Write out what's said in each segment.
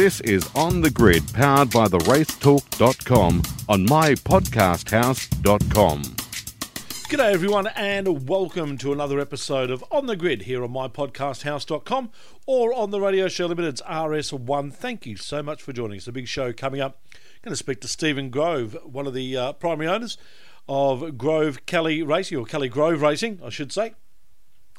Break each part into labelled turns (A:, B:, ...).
A: This is On the Grid, powered by the racetalk.com on mypodcasthouse.com.
B: G'day everyone and welcome to another episode of On the Grid here on mypodcasthouse.com or on the radio show limited's RS1. Thank you so much for joining us. A big show coming up. going to speak to Stephen Grove, one of the uh, primary owners of Grove Kelly Racing, or Kelly Grove Racing, I should say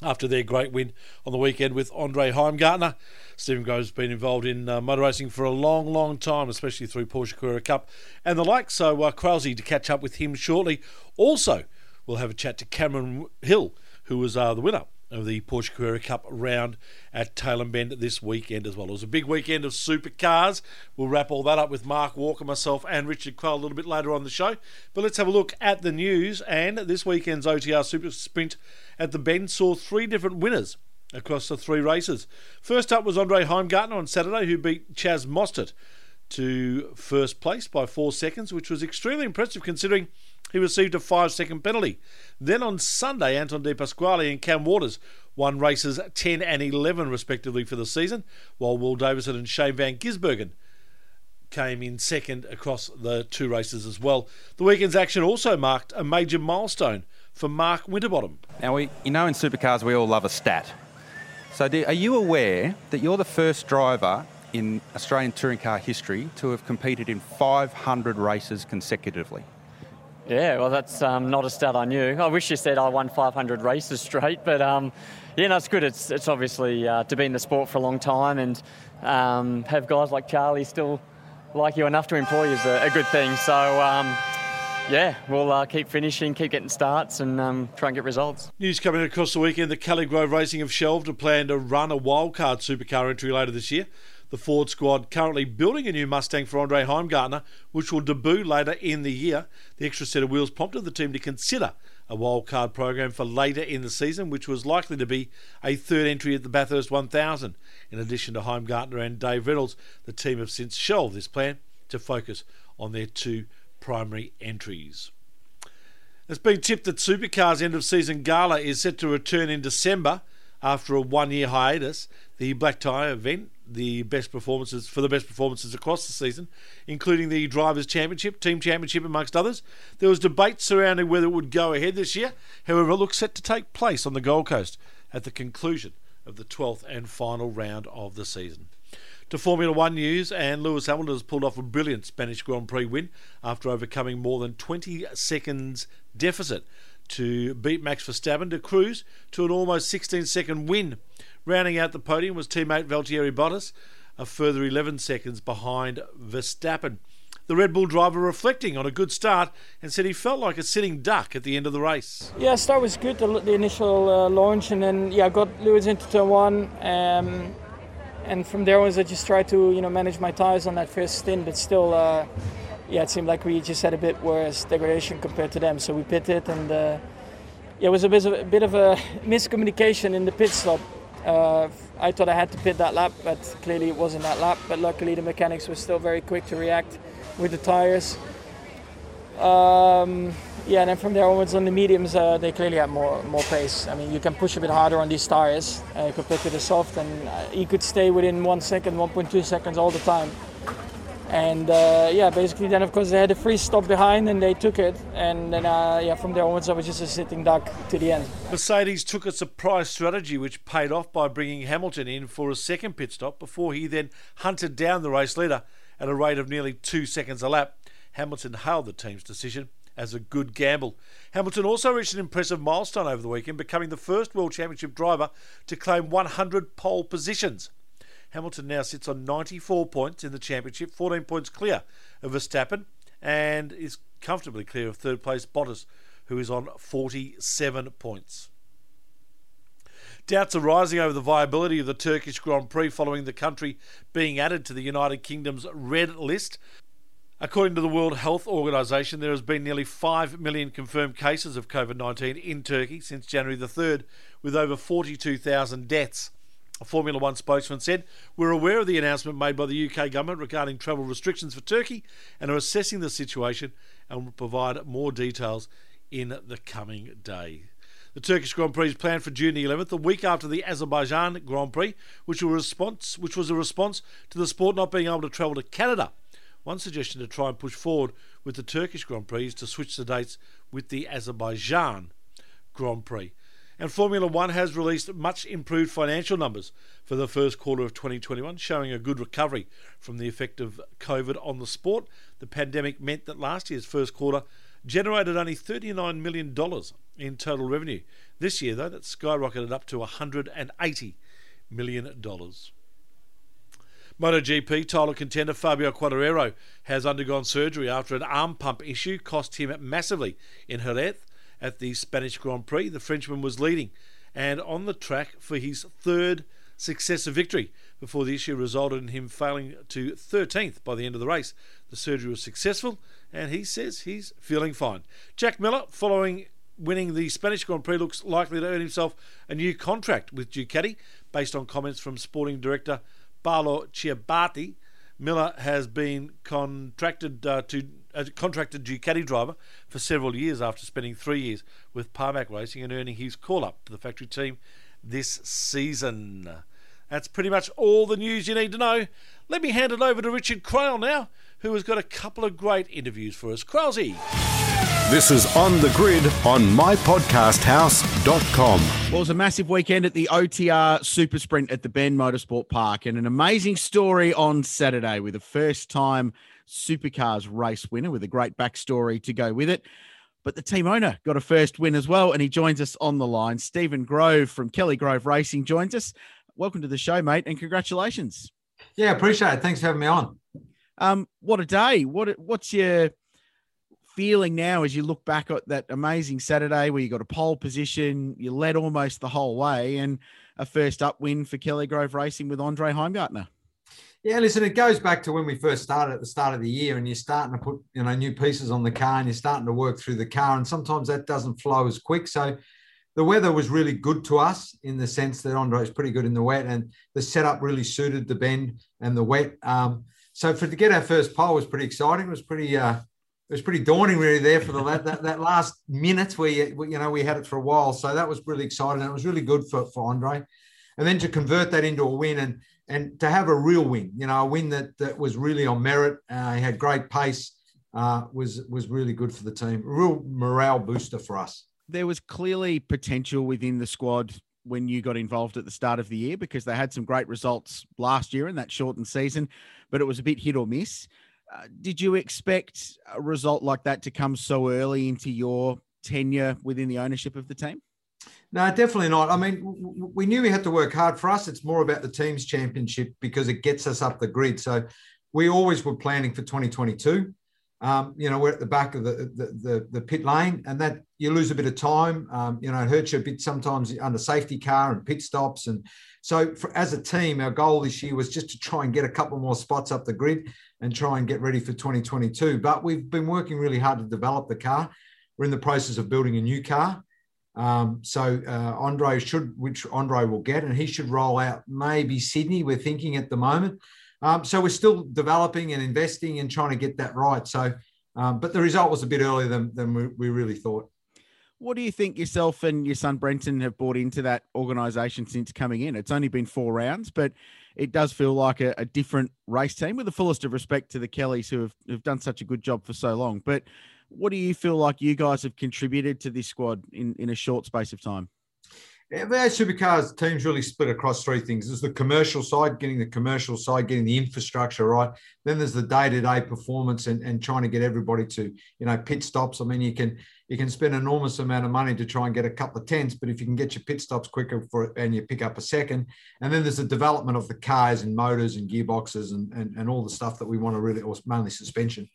B: after their great win on the weekend with Andre Heimgartner. Stephen Grove's been involved in uh, motor racing for a long, long time, especially through Porsche Carrera Cup and the like. So, uh, Crailsy to catch up with him shortly. Also, we'll have a chat to Cameron Hill, who was uh, the winner of the Porsche Carrera Cup round at Tailem Bend this weekend as well. It was a big weekend of supercars. We'll wrap all that up with Mark Walker, myself, and Richard Craill a little bit later on the show. But let's have a look at the news. And this weekend's OTR Super Sprint at the Bend saw three different winners across the three races. First up was Andre Heimgartner on Saturday, who beat Chaz Mostert to first place by four seconds, which was extremely impressive considering he received a five second penalty. Then on Sunday, Anton De Pasquale and Cam Waters won races 10 and 11 respectively for the season, while Will Davison and Shane Van Gisbergen came in second across the two races as well. The weekend's action also marked a major milestone for Mark Winterbottom.
C: Now, we, you know, in supercars, we all love a stat. So, do, are you aware that you're the first driver in Australian touring car history to have competed in 500 races consecutively?
D: Yeah, well, that's um, not a stat I knew. I wish you said I won 500 races straight, but um, yeah, no, it's good. It's, it's obviously uh, to be in the sport for a long time and um, have guys like Charlie still like you enough to employ you is a, a good thing. So, um, yeah, we'll uh, keep finishing, keep getting starts, and um, try and get results.
B: News coming across the weekend: the Kelly Grove Racing have shelved a plan to run a wildcard supercar entry later this year. The Ford squad currently building a new Mustang for Andre Heimgartner, which will debut later in the year. The extra set of wheels prompted the team to consider a wildcard program for later in the season, which was likely to be a third entry at the Bathurst 1000. In addition to Heimgartner and Dave Reynolds, the team have since shelved this plan to focus on their two primary entries. It's been tipped that Supercars' end of season gala is set to return in December after a one year hiatus. The Black Tie event the best performances for the best performances across the season, including the Drivers' Championship, Team Championship, amongst others. There was debate surrounding whether it would go ahead this year. However, it looks set to take place on the Gold Coast at the conclusion of the 12th and final round of the season. To Formula One news, and Lewis Hamilton has pulled off a brilliant Spanish Grand Prix win after overcoming more than 20 seconds deficit to beat Max Verstappen to cruise to an almost 16 second win. Rounding out the podium was teammate Valtteri Bottas, a further 11 seconds behind Verstappen. The Red Bull driver reflecting on a good start and said he felt like a sitting duck at the end of the race.
E: Yeah, start was good, the, the initial uh, launch, and then yeah, got Lewis into turn one. Um, and from there on, I just tried to you know manage my tires on that first stint, but still, uh, yeah, it seemed like we just had a bit worse degradation compared to them. So we pitted, and uh, yeah, it was a bit of a, bit of a miscommunication in the pit stop. Uh, I thought I had to pit that lap, but clearly it wasn't that lap. But luckily, the mechanics were still very quick to react with the tires. Um, yeah, and then from there onwards on the mediums, uh, they clearly had more more pace. I mean, you can push a bit harder on these tires uh, compared to the soft, and uh, you could stay within one second, 1.2 seconds all the time. And uh, yeah, basically then of course they had a free stop behind and they took it. And then uh, yeah, from there onwards I was just a sitting duck to the end.
B: Mercedes took a surprise strategy which paid off by bringing Hamilton in for a second pit stop before he then hunted down the race leader at a rate of nearly two seconds a lap. Hamilton hailed the team's decision as a good gamble. Hamilton also reached an impressive milestone over the weekend, becoming the first World Championship driver to claim 100 pole positions. Hamilton now sits on 94 points in the championship, 14 points clear of Verstappen, and is comfortably clear of third place Bottas, who is on 47 points. Doubts are rising over the viability of the Turkish Grand Prix following the country being added to the United Kingdom's red list. According to the World Health Organization, there has been nearly 5 million confirmed cases of COVID 19 in Turkey since January the 3rd, with over 42,000 deaths. A Formula One spokesman said, We're aware of the announcement made by the UK government regarding travel restrictions for Turkey and are assessing the situation and will provide more details in the coming day. The Turkish Grand Prix is planned for June the 11th, a week after the Azerbaijan Grand Prix, which, response, which was a response to the sport not being able to travel to Canada. One suggestion to try and push forward with the Turkish Grand Prix is to switch the dates with the Azerbaijan Grand Prix. And Formula One has released much improved financial numbers for the first quarter of 2021, showing a good recovery from the effect of COVID on the sport. The pandemic meant that last year's first quarter generated only $39 million in total revenue. This year, though, that skyrocketed up to $180 million. MotoGP title contender Fabio Quartararo has undergone surgery after an arm pump issue cost him massively in Jerez at the Spanish Grand Prix. The Frenchman was leading and on the track for his third successive victory before the issue resulted in him failing to 13th by the end of the race. The surgery was successful and he says he's feeling fine. Jack Miller, following winning the Spanish Grand Prix, looks likely to earn himself a new contract with Ducati based on comments from sporting director Paolo Ciabatti. Miller has been contracted uh, to a contracted Ducati driver for several years after spending three years with Pramac Racing and earning his call up to the factory team this season. That's pretty much all the news you need to know. Let me hand it over to Richard Craill now, who has got a couple of great interviews for us. Crailsy.
A: This is On the Grid on mypodcasthouse.com.
F: Well, it was a massive weekend at the OTR Super Sprint at the Bend Motorsport Park and an amazing story on Saturday with a first time supercars race winner with a great backstory to go with it. But the team owner got a first win as well, and he joins us on the line. Stephen Grove from Kelly Grove Racing joins us. Welcome to the show, mate, and congratulations.
G: Yeah, appreciate it. Thanks for having me on.
F: Um, what a day! What what's your feeling now as you look back at that amazing Saturday where you got a pole position, you led almost the whole way, and a first up win for Kelly Grove Racing with Andre Heimgartner?
G: Yeah, listen, it goes back to when we first started at the start of the year, and you're starting to put you know new pieces on the car, and you're starting to work through the car, and sometimes that doesn't flow as quick. So the weather was really good to us in the sense that Andre is pretty good in the wet, and the setup really suited the bend and the wet. Um, so for to get our first pole was pretty exciting. It was pretty uh, it was pretty daunting really there for the that, that last minute where you, you know we had it for a while. So that was really exciting. And it was really good for for Andre, and then to convert that into a win and and to have a real win, you know, a win that that was really on merit. Uh, he had great pace. Uh, was was really good for the team. A real morale booster for us.
F: There was clearly potential within the squad when you got involved at the start of the year because they had some great results last year in that shortened season, but it was a bit hit or miss. Uh, did you expect a result like that to come so early into your tenure within the ownership of the team?
G: No, definitely not. I mean, we knew we had to work hard. For us, it's more about the team's championship because it gets us up the grid. So we always were planning for 2022. Um, you know, we're at the back of the, the, the, the, pit lane and that you lose a bit of time. Um, you know, it hurts you a bit sometimes under safety car and pit stops. And so for, as a team, our goal this year was just to try and get a couple more spots up the grid and try and get ready for 2022. But we've been working really hard to develop the car. We're in the process of building a new car. Um, so uh, Andre should, which Andre will get, and he should roll out maybe Sydney. We're thinking at the moment. Um, so we're still developing and investing and trying to get that right. So, um, but the result was a bit earlier than, than we, we, really thought.
F: What do you think yourself and your son Brenton have bought into that organisation since coming in? It's only been four rounds, but it does feel like a, a, different race team with the fullest of respect to the Kellys who have, have done such a good job for so long. But what do you feel like you guys have contributed to this squad in, in a short space of time?
G: Yeah, supercars team's really split across three things. There's the commercial side, getting the commercial side, getting the infrastructure right. Then there's the day-to-day performance and, and trying to get everybody to, you know, pit stops. I mean, you can you can spend enormous amount of money to try and get a couple of tenths, but if you can get your pit stops quicker for and you pick up a second, and then there's the development of the cars and motors and gearboxes and, and, and all the stuff that we want to really, or mainly suspension.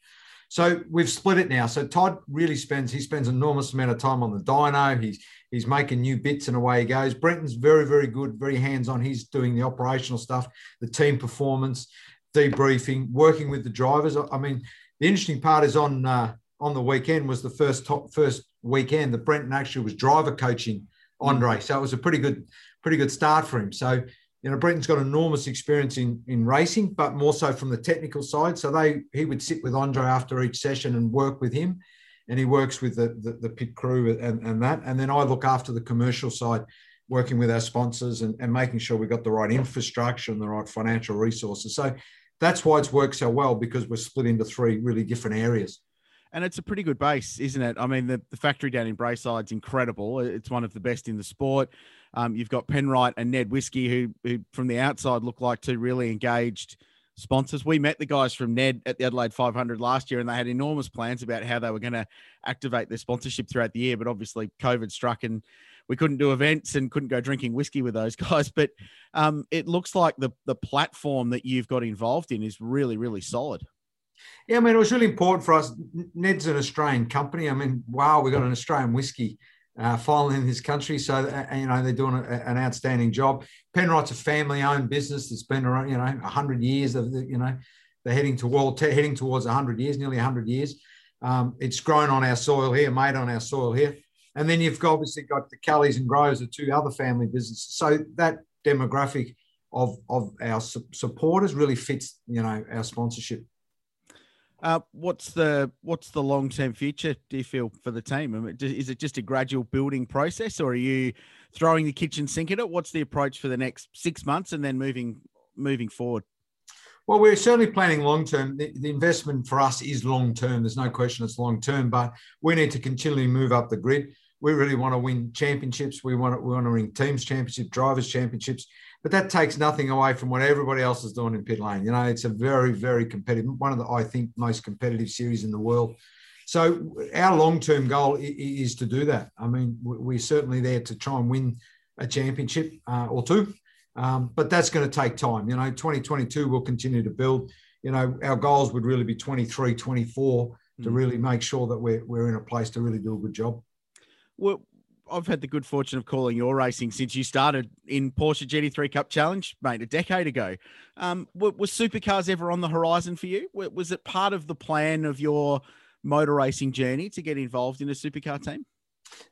G: So we've split it now. So Todd really spends he spends enormous amount of time on the dyno. He's he's making new bits and away he goes. Brenton's very very good, very hands on. He's doing the operational stuff, the team performance, debriefing, working with the drivers. I mean, the interesting part is on uh, on the weekend was the first top first weekend that Brenton actually was driver coaching Andre. So it was a pretty good pretty good start for him. So you know, Brenton's got enormous experience in in racing, but more so from the technical side. So they he would sit with Andre after each session and work with him. and he works with the, the, the pit crew and, and that. And then I look after the commercial side, working with our sponsors and, and making sure we've got the right infrastructure and the right financial resources. So that's why it's worked so well because we're split into three really different areas.
F: And it's a pretty good base, isn't it? I mean, the, the factory down in Braeside's incredible. It's one of the best in the sport. Um, you've got Penrite and Ned Whiskey, who, who from the outside look like two really engaged sponsors. We met the guys from Ned at the Adelaide 500 last year, and they had enormous plans about how they were going to activate their sponsorship throughout the year. But obviously, COVID struck, and we couldn't do events and couldn't go drinking whiskey with those guys. But um, it looks like the the platform that you've got involved in is really, really solid.
G: Yeah, I mean, it was really important for us. Ned's an Australian company. I mean, wow, we got an Australian whiskey uh, in this country. So, uh, you know, they're doing a, an outstanding job. Penrite's a family owned business that's been around, you know, 100 years of the, you know, they're heading toward, heading towards 100 years, nearly 100 years. Um, it's grown on our soil here, made on our soil here. And then you've obviously got the Kellys and Groves, the two other family businesses. So that demographic of, of our su- supporters really fits, you know, our sponsorship.
F: Uh, what's the what's the long term future? Do you feel for the team? I mean, is it just a gradual building process, or are you throwing the kitchen sink at it? What's the approach for the next six months, and then moving moving forward?
G: Well, we're certainly planning long term. The, the, investment for us is long term. There's no question it's long term, but we need to continually move up the grid. We really want to win championships. We want to, we want to win teams championship, drivers championships but that takes nothing away from what everybody else is doing in pit lane. You know, it's a very, very competitive, one of the, I think, most competitive series in the world. So our long-term goal is to do that. I mean, we're certainly there to try and win a championship uh, or two, um, but that's going to take time. You know, 2022 will continue to build. You know, our goals would really be 23, 24 mm. to really make sure that we're, we're in a place to really do a good job.
F: Well, I've had the good fortune of calling your racing since you started in Porsche GT3 Cup Challenge, mate, a decade ago. Um, was supercars ever on the horizon for you? Was it part of the plan of your motor racing journey to get involved in a supercar team?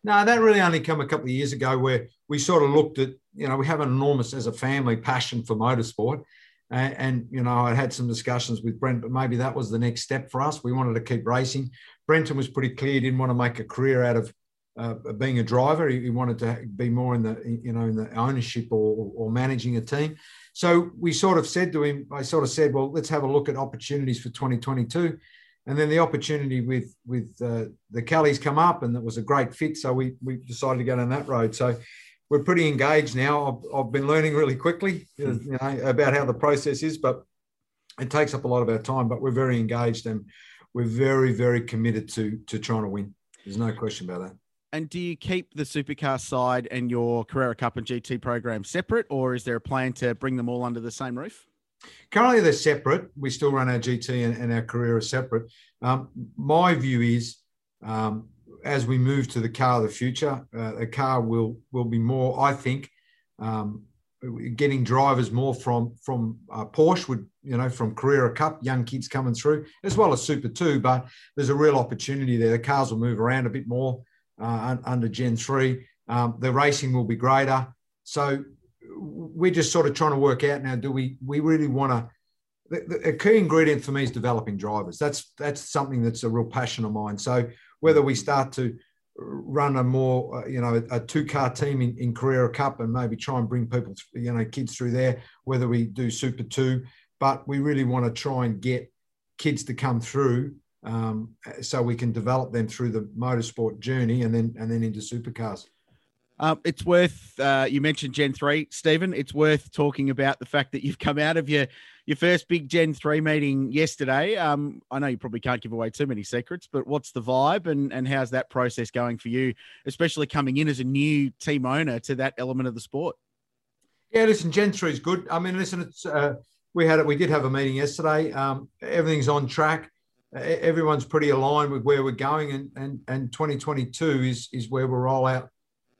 G: No, that really only come a couple of years ago where we sort of looked at, you know, we have an enormous, as a family, passion for motorsport. And, and, you know, I had some discussions with Brent, but maybe that was the next step for us. We wanted to keep racing. Brenton was pretty clear, didn't want to make a career out of uh, being a driver. He, he, wanted to be more in the you know in the ownership or, or managing a team. So we sort of said to him, I sort of said, well, let's have a look at opportunities for 2022. And then the opportunity with with uh, the Kellys come up, and it was a great fit. So we we decided to go down that road. So we're pretty engaged now. I've, I've been learning really quickly, you know, about how the process is, but it takes up a lot of our time. But we're very engaged and we're very very committed to to trying to win. There's no question about that.
F: And do you keep the supercar side and your Carrera Cup and GT program separate, or is there a plan to bring them all under the same roof?
G: Currently, they're separate. We still run our GT and, and our Carrera separate. Um, my view is, um, as we move to the car of the future, uh, the car will will be more. I think um, getting drivers more from from uh, Porsche would you know from Carrera Cup, young kids coming through, as well as Super Two. But there's a real opportunity there. The cars will move around a bit more uh, under Gen 3. Um, the racing will be greater. So we're just sort of trying to work out now do we, we really want to? The, the, a key ingredient for me is developing drivers. That's that's something that's a real passion of mine. So whether we start to run a more uh, you know a, a two car team in, in Carrera Cup and maybe try and bring people you know kids through there, whether we do Super Two, but we really want to try and get kids to come through um, so we can develop them through the motorsport journey and then and then into supercars.
F: Um, it's worth uh, you mentioned Gen three, Stephen. It's worth talking about the fact that you've come out of your your first big Gen three meeting yesterday. Um, I know you probably can't give away too many secrets, but what's the vibe and and how's that process going for you, especially coming in as a new team owner to that element of the sport?
G: Yeah, listen, Gen three is good. I mean, listen, it's uh, we had it. We did have a meeting yesterday. Um, everything's on track everyone's pretty aligned with where we're going, and and and 2022 is is where we'll roll out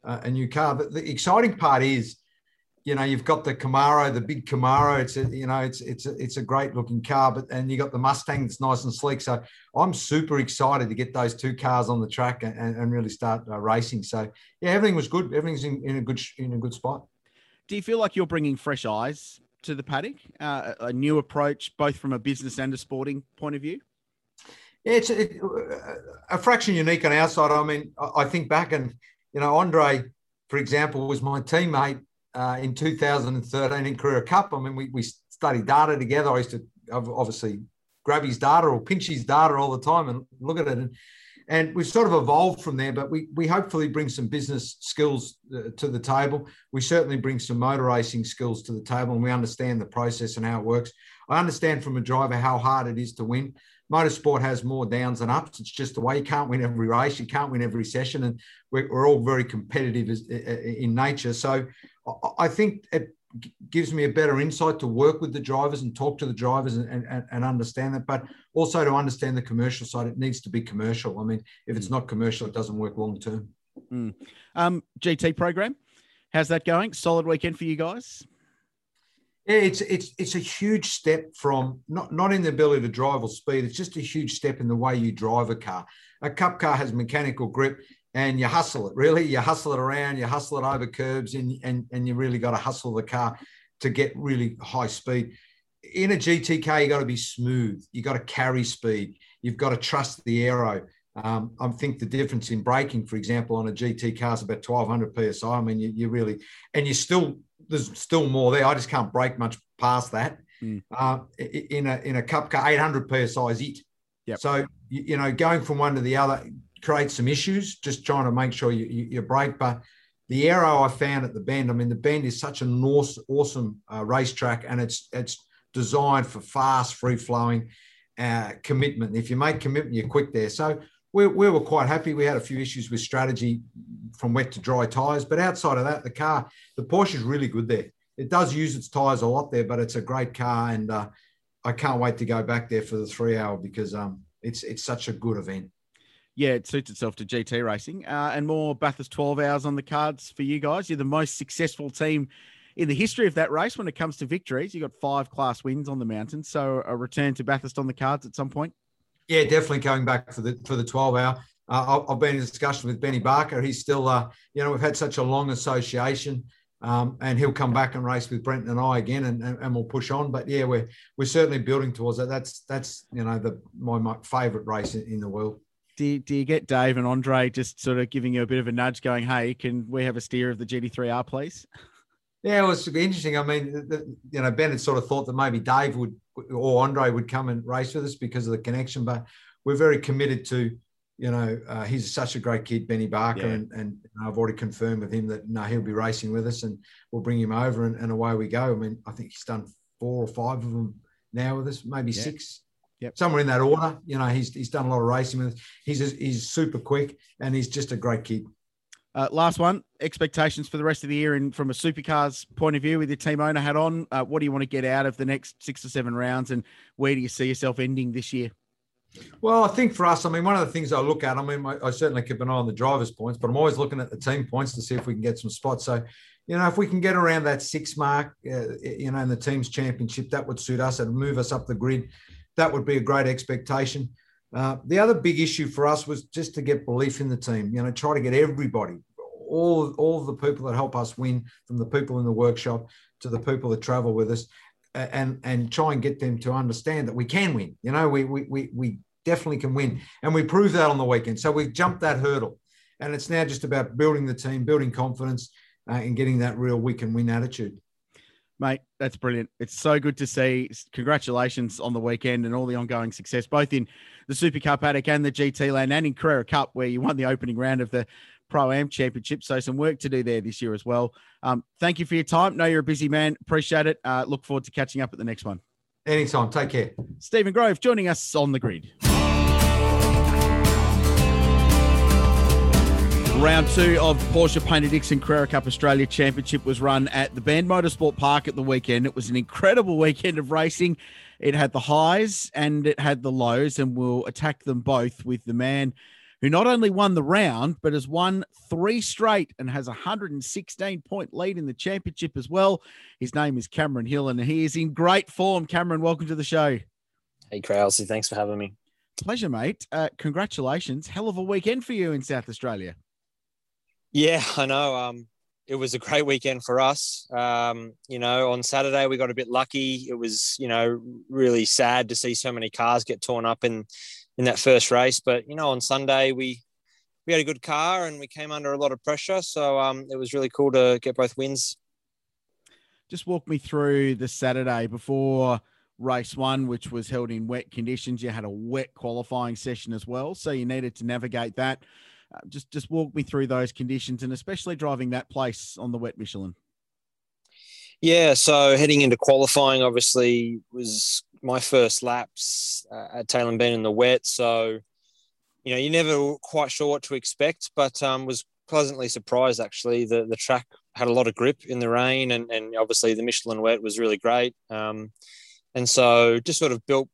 G: uh, a new car. But the exciting part is, you know, you've got the Camaro, the big Camaro. It's a you know, it's it's a, it's a great looking car, but and you got the Mustang that's nice and sleek. So I'm super excited to get those two cars on the track and, and really start uh, racing. So yeah, everything was good. Everything's in, in a good in a good spot.
F: Do you feel like you're bringing fresh eyes to the paddock, uh, a new approach, both from a business and a sporting point of view?
G: It's a, fraction unique on our side. I mean, I think back and, you know, Andre, for example, was my teammate uh, in 2013 in Carrera Cup. I mean, we, we studied data together. I used to obviously grab his data or pinch his data all the time and look at it. And, and we've sort of evolved from there, but we, we hopefully bring some business skills uh, to the table. We certainly bring some motor racing skills to the table and we understand the process and how it works. I understand from a driver how hard it is to win. Motorsport has more downs than ups. It's just the way you can't win every race, you can't win every session, and we're, we're all very competitive as, in nature. So I think it gives me a better insight to work with the drivers and talk to the drivers and, and, and understand that. But also to understand the commercial side, it needs to be commercial. I mean, if it's not commercial, it doesn't work long term.
F: Mm. Um, GT program, how's that going? Solid weekend for you guys.
G: Yeah, it's it's it's a huge step from not not in the ability to drive or speed. It's just a huge step in the way you drive a car. A cup car has mechanical grip and you hustle it really you hustle it around you hustle it over curbs and and, and you really got to hustle the car to get really high speed in a gt car you got to be smooth you got to carry speed you've got to trust the aero um, I think the difference in braking, for example, on a GT car is about 1200 psi. I mean, you, you really, and you still, there's still more there. I just can't brake much past that. Mm. Uh, in a in a cup car, 800 psi is it. Yep. So you, know, going from one to the other, creates some issues, just trying to make sure you, you, you brake. But the aero I found at the bend, I mean, the bend is such an awesome uh, racetrack and it's it's designed for fast, free flowing uh, commitment. If you make commitment, you're quick there. So we, we were quite happy. We had a few issues with strategy from wet to dry tyres, but outside of that, the car, the Porsche is really good there. It does use its tyres a lot there, but it's a great car, and uh, I can't wait to go back there for the three hour because um, it's it's such a good event
F: yeah, it suits itself to GT racing uh, and more Bathurst 12 hours on the cards for you guys. You're the most successful team in the history of that race when it comes to victories. You've got five class wins on the mountain, so a return to Bathurst on the cards at some point.
G: Yeah, definitely going back for the for the 12 hour. Uh, I've been in discussion with Benny Barker. He's still, uh, you know, we've had such a long association. Um, and he'll come back and race with Brenton and I again, and, and, we'll push on. But yeah, we're we're certainly building towards that. That's that's you know the my, my favourite race in, in the world
F: do you, do you get Dave and Andre just sort of giving you a bit of a nudge, going, "Hey, can we have a steer of the GT3R, please?"
G: Yeah, it was interesting. I mean, the, you know, Ben had sort of thought that maybe Dave would or Andre would come and race with us because of the connection, but we're very committed to, you know, uh, he's such a great kid, Benny Barker, yeah. and, and I've already confirmed with him that no, he'll be racing with us, and we'll bring him over, and, and away we go. I mean, I think he's done four or five of them now with us, maybe yeah. six Yep. Somewhere in that order. You know, he's he's done a lot of racing with. Us. He's he's super quick and he's just a great kid.
F: Uh, last one, expectations for the rest of the year, and from a supercars point of view, with your team owner hat on, uh, what do you want to get out of the next six or seven rounds, and where do you see yourself ending this year?
G: Well, I think for us, I mean, one of the things I look at, I mean, I, I certainly keep an eye on the drivers' points, but I'm always looking at the team points to see if we can get some spots. So, you know, if we can get around that six mark, uh, you know, in the team's championship, that would suit us and move us up the grid that would be a great expectation. Uh, the other big issue for us was just to get belief in the team. You know, try to get everybody, all all the people that help us win, from the people in the workshop to the people that travel with us, and and try and get them to understand that we can win. You know, we we we, we definitely can win, and we proved that on the weekend. So we've jumped that hurdle, and it's now just about building the team, building confidence, uh, and getting that real we can win attitude.
F: Mate, that's brilliant. It's so good to see. Congratulations on the weekend and all the ongoing success, both in the Super Cup paddock and the GT Land and in Carrera Cup, where you won the opening round of the Pro Am Championship. So, some work to do there this year as well. Um, thank you for your time. Know you're a busy man. Appreciate it. Uh, look forward to catching up at the next one.
G: Anytime. Take care.
F: Stephen Grove joining us on the grid. Round two of Porsche Paynter Dixon Carrera Cup Australia Championship was run at the Bend Motorsport Park at the weekend. It was an incredible weekend of racing. It had the highs and it had the lows, and we'll attack them both with the man who not only won the round, but has won three straight and has a 116 point lead in the championship as well. His name is Cameron Hill, and he is in great form. Cameron, welcome to the show.
H: Hey, Crailsy. Thanks for having me.
F: Pleasure, mate. Uh, congratulations. Hell of a weekend for you in South Australia.
H: Yeah, I know. Um, it was a great weekend for us. Um, you know, on Saturday we got a bit lucky. It was, you know, really sad to see so many cars get torn up in in that first race. But you know, on Sunday we we had a good car and we came under a lot of pressure, so um, it was really cool to get both wins.
F: Just walk me through the Saturday before race one, which was held in wet conditions. You had a wet qualifying session as well, so you needed to navigate that. Uh, just just walk me through those conditions and especially driving that place on the wet Michelin.
H: Yeah, so heading into qualifying, obviously was my first laps uh, at Tailem Bend in the wet. So, you know, you're never quite sure what to expect, but um, was pleasantly surprised actually. The the track had a lot of grip in the rain, and and obviously the Michelin wet was really great. Um, and so just sort of built,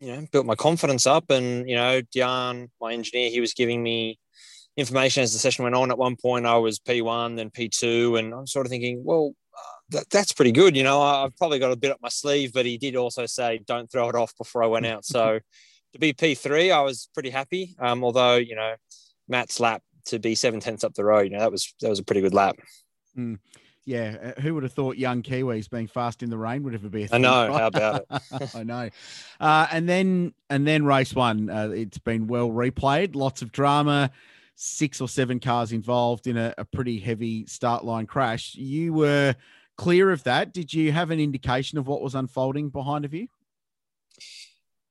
H: you know, built my confidence up. And you know, Dion, my engineer, he was giving me information as the session went on. At one point, I was P1, then P2, and I'm sort of thinking, well, that, that's pretty good. You know, I've probably got a bit up my sleeve, but he did also say, don't throw it off before I went out. So to be P3, I was pretty happy. Um, although, you know, Matt's lap to be seven tenths up the road, you know, that was, that was a pretty good lap.
F: Mm. Yeah, uh, who would have thought young Kiwis being fast in the rain would ever be a
H: thing? I know. How about
F: it? I know. Uh, and then and then race one, uh, it's been well replayed. Lots of drama. Six or seven cars involved in a, a pretty heavy start line crash. You were clear of that, did you have an indication of what was unfolding behind of you?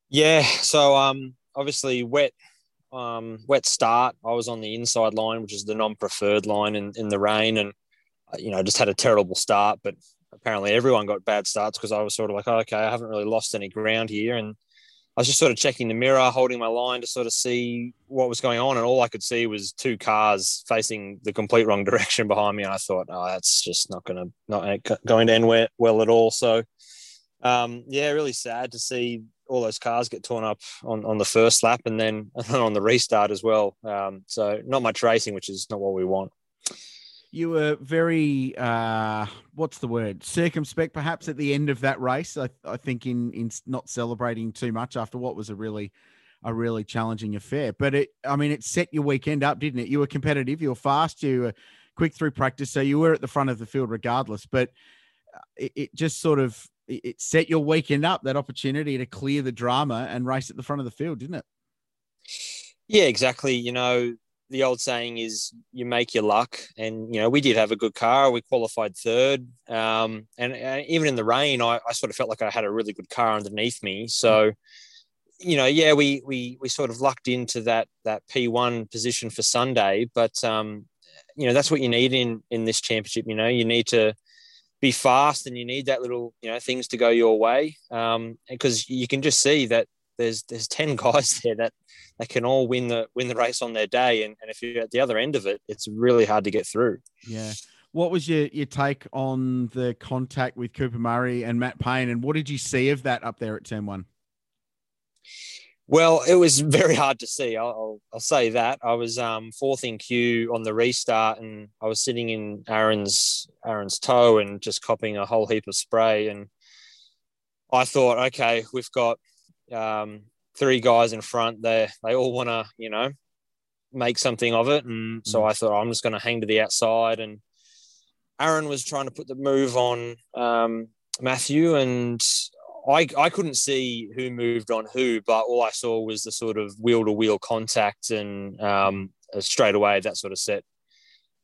H: Yeah, so um, obviously wet, um, wet start. I was on the inside line, which is the non-preferred line in, in the rain, and uh, you know just had a terrible start. But apparently everyone got bad starts because I was sort of like, oh, okay, I haven't really lost any ground here, and I was just sort of checking the mirror, holding my line to sort of see what was going on, and all I could see was two cars facing the complete wrong direction behind me, and I thought, oh, that's just not going to not going to end well at all. So, um, yeah, really sad to see all those cars get torn up on, on the first lap, and then on the restart as well. Um, so, not much racing, which is not what we want
F: you were very uh, what's the word? Circumspect perhaps at the end of that race I, I, think in in not celebrating too much after what was a really a really challenging affair. But it i mean it set your weekend up didn't it? You were competitive you were fast you were quick through practice so you were at the front of the field regardless. But uh, it, it just sort of it set your weekend up that opportunity to clear the drama and race at the front of the field didn't it?
H: Yeah exactly. You know the old saying is you make your luck. And you know we did have a good car. We qualified third. Um, and, and, even in the rain I, I, sort of felt like i had a really good car underneath me. So you know yeah we we we sort of lucked into that that p1 position for sunday. But um, you know that's what you need in in this championship you know. You need to be fast and you need that little you know things to go your way. Because um, you can just see that there's there's 10 guys there that they can all win the win the race on their day. And, and if you're at the other end of it, it's really hard to get through.
F: Yeah. What was your, your take on the contact with Cooper Murray and Matt Payne? And what did you see of that up there at turn one?
H: Well, it was very hard to see. I'll, I'll say that. I was um, fourth in queue on the restart, and I was sitting in Aaron's Aaron's toe and just copying a whole heap of spray. And I thought, okay, we've got um, three guys in front. They they all want to you know make something of it, and so mm. I thought I'm just going to hang to the outside. And Aaron was trying to put the move on um, Matthew, and I I couldn't see who moved on who, but all I saw was the sort of wheel to wheel contact, and um, straight away that sort of set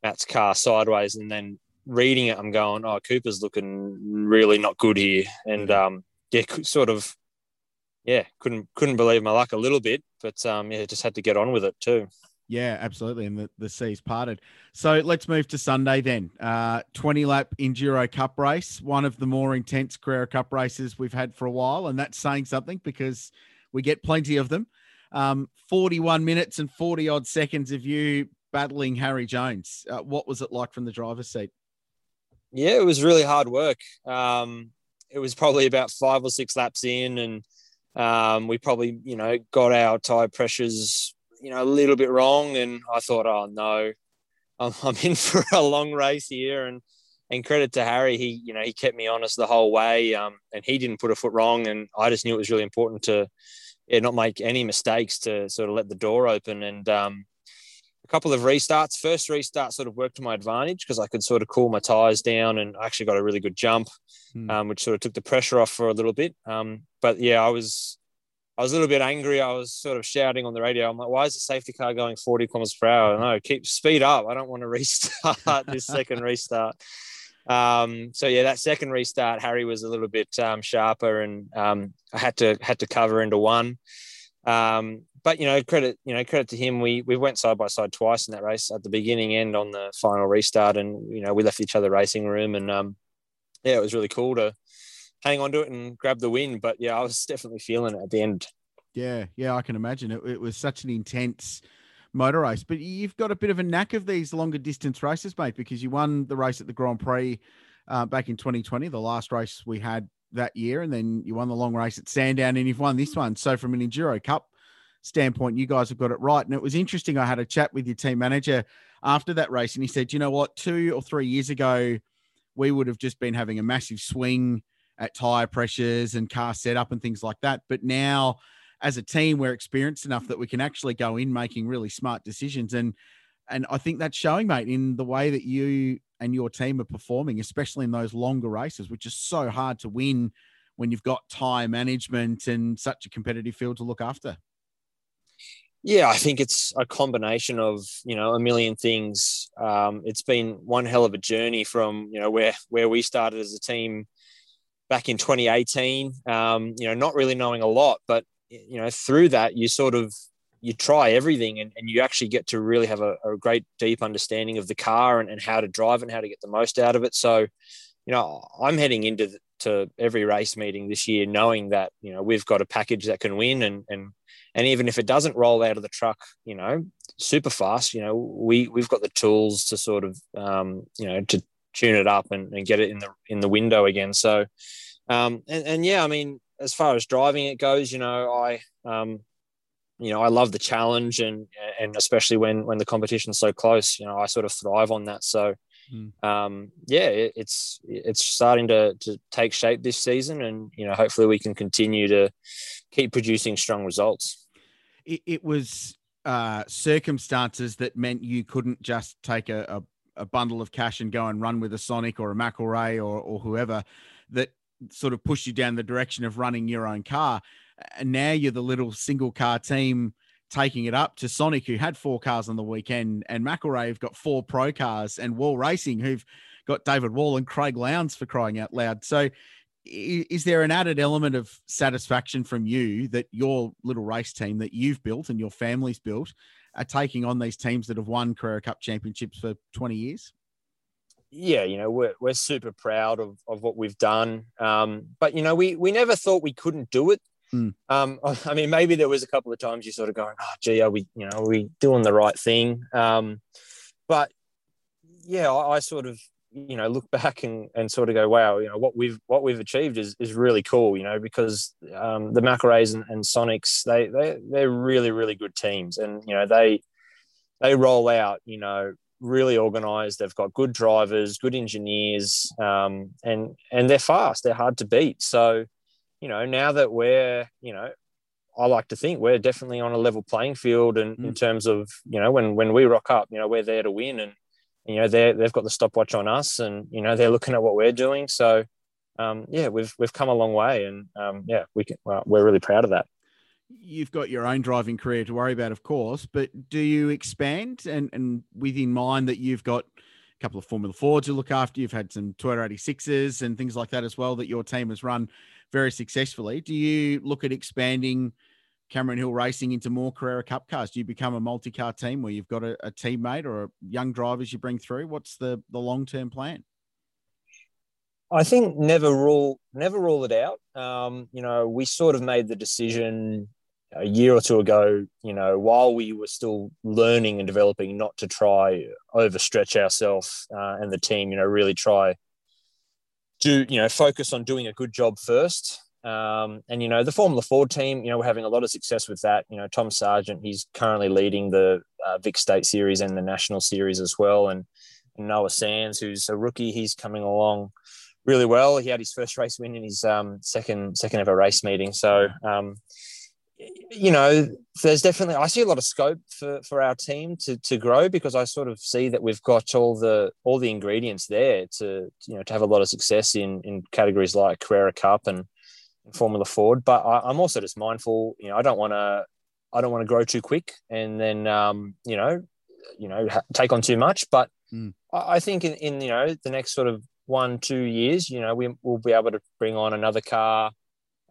H: Matt's car sideways, and then reading it, I'm going, oh, Cooper's looking really not good here, and mm. um, yeah, sort of yeah, couldn't couldn't believe my luck a little bit, but um, yeah, just had to get on with it too.
F: Yeah, absolutely. And the, the seas parted. So let's move to Sunday then. Uh, 20 lap Enduro Cup race, one of the more intense Carrera Cup races we've had for a while. And that's saying something because we get plenty of them. Um, 41 minutes and 40 odd seconds of you battling Harry Jones. Uh, what was it like from the driver's seat?
H: Yeah, it was really hard work. Um, it was probably about five or six laps in and um, we probably, you know, got our tire pressures, you know, a little bit wrong. And I thought, oh no, I'm, I'm in for a long race here. And and credit to Harry, he, you know, he kept me honest the whole way. Um, and he didn't put a foot wrong. And I just knew it was really important to yeah, not make any mistakes to sort of let the door open. And um, a couple of restarts. First restart sort of worked to my advantage because I could sort of cool my tires down and I actually got a really good jump, mm. um, which sort of took the pressure off for a little bit. Um, but yeah, I was I was a little bit angry. I was sort of shouting on the radio. I'm like, why is the safety car going 40 kilometers per hour? No, keep speed up. I don't want to restart this second restart. Um, so yeah, that second restart, Harry was a little bit um, sharper, and um, I had to had to cover into one. Um, but you know, credit you know credit to him. We we went side by side twice in that race at the beginning and on the final restart, and you know we left each other racing room, and um, yeah, it was really cool to hang on to it and grab the win. But yeah, I was definitely feeling it at the end.
F: Yeah, yeah, I can imagine it. It was such an intense motor race, but you've got a bit of a knack of these longer distance races, mate, because you won the race at the Grand Prix uh, back in 2020, the last race we had that year, and then you won the long race at Sandown, and you've won this one. So from an Enduro Cup standpoint, you guys have got it right. And it was interesting. I had a chat with your team manager after that race, and he said, you know what, two or three years ago, we would have just been having a massive swing at tire pressures and car setup and things like that. But now, as a team, we're experienced enough that we can actually go in making really smart decisions. And and I think that's showing, mate, in the way that you and your team are performing, especially in those longer races, which is so hard to win when you've got tire management and such a competitive field to look after.
H: Yeah, I think it's a combination of you know a million things. Um, it's been one hell of a journey from you know where where we started as a team back in 2018. Um, you know, not really knowing a lot, but you know through that you sort of you try everything and, and you actually get to really have a, a great deep understanding of the car and, and how to drive and how to get the most out of it. So, you know, I'm heading into to every race meeting this year knowing that you know we've got a package that can win and and and even if it doesn't roll out of the truck you know super fast you know we we've got the tools to sort of um, you know to tune it up and, and get it in the in the window again. So um, and, and yeah i mean as far as driving it goes you know i um, you know i love the challenge and and especially when when the competition's so close you know i sort of thrive on that. So Mm. Um, yeah, it, it's it's starting to to take shape this season, and you know, hopefully, we can continue to keep producing strong results.
F: It, it was uh, circumstances that meant you couldn't just take a, a, a, bundle of cash and go and run with a Sonic or a McElrea or, or whoever that sort of pushed you down the direction of running your own car. And now you're the little single car team taking it up to Sonic, who had four cars on the weekend, and McElrea have got four pro cars, and Wall Racing, who've got David Wall and Craig Lowndes for crying out loud. So, is there an added element of satisfaction from you that your little race team that you've built and your family's built are taking on these teams that have won Carrera Cup championships for 20 years?
H: Yeah, you know, we're, we're super proud of, of what we've done. Um, but, you know, we, we never thought we couldn't do it Mm. Um, I mean, maybe there was a couple of times you sort of going, "Oh, gee, are we, you know, are we doing the right thing?" Um, but yeah, I, I, sort of, you know, look back and, and sort of go, "Wow, you know, what we've what we've achieved is, is really cool." You know, because um, the McElreas and, and Sonics, they they they're really really good teams, and you know they they roll out, you know, really organized. They've got good drivers, good engineers, um, and and they're fast. They're hard to beat. So you know, now that we're, you know, I like to think we're definitely on a level playing field, and mm. in terms of, you know, when when we rock up, you know, we're there to win, and you know, they they've got the stopwatch on us, and you know, they're looking at what we're doing. So, um, yeah, we've we've come a long way, and um, yeah, we can, well, we're really proud of that.
F: You've got your own driving career to worry about, of course, but do you expand and and within mind that you've got a couple of Formula Fords to look after, you've had some Toyota 86s and things like that as well that your team has run very successfully. Do you look at expanding Cameron Hill Racing into more Carrera Cup cars? Do you become a multi-car team where you've got a, a teammate or a young drivers you bring through? What's the the long-term plan?
H: I think never rule never rule it out. Um, you know, we sort of made the decision a year or two ago. You know, while we were still learning and developing, not to try overstretch ourselves uh, and the team. You know, really try do you know focus on doing a good job first. Um, and you know the Formula Ford team, you know we're having a lot of success with that. You know Tom Sargent, he's currently leading the uh, Vic State Series and the National Series as well. And, and Noah Sands, who's a rookie, he's coming along really well. He had his first race win in his um, second second ever race meeting. So um, you know, there's definitely I see a lot of scope for for our team to to grow because I sort of see that we've got all the all the ingredients there to you know to have a lot of success in in categories like Carrera Cup and Formula Ford. But I, am also just mindful. You know, I don't want to I don't want to grow too quick and then um, you know you know ha- take on too much. But mm. I, I, think in, in you know the next sort of one two years, you know, we will be able to bring on another car.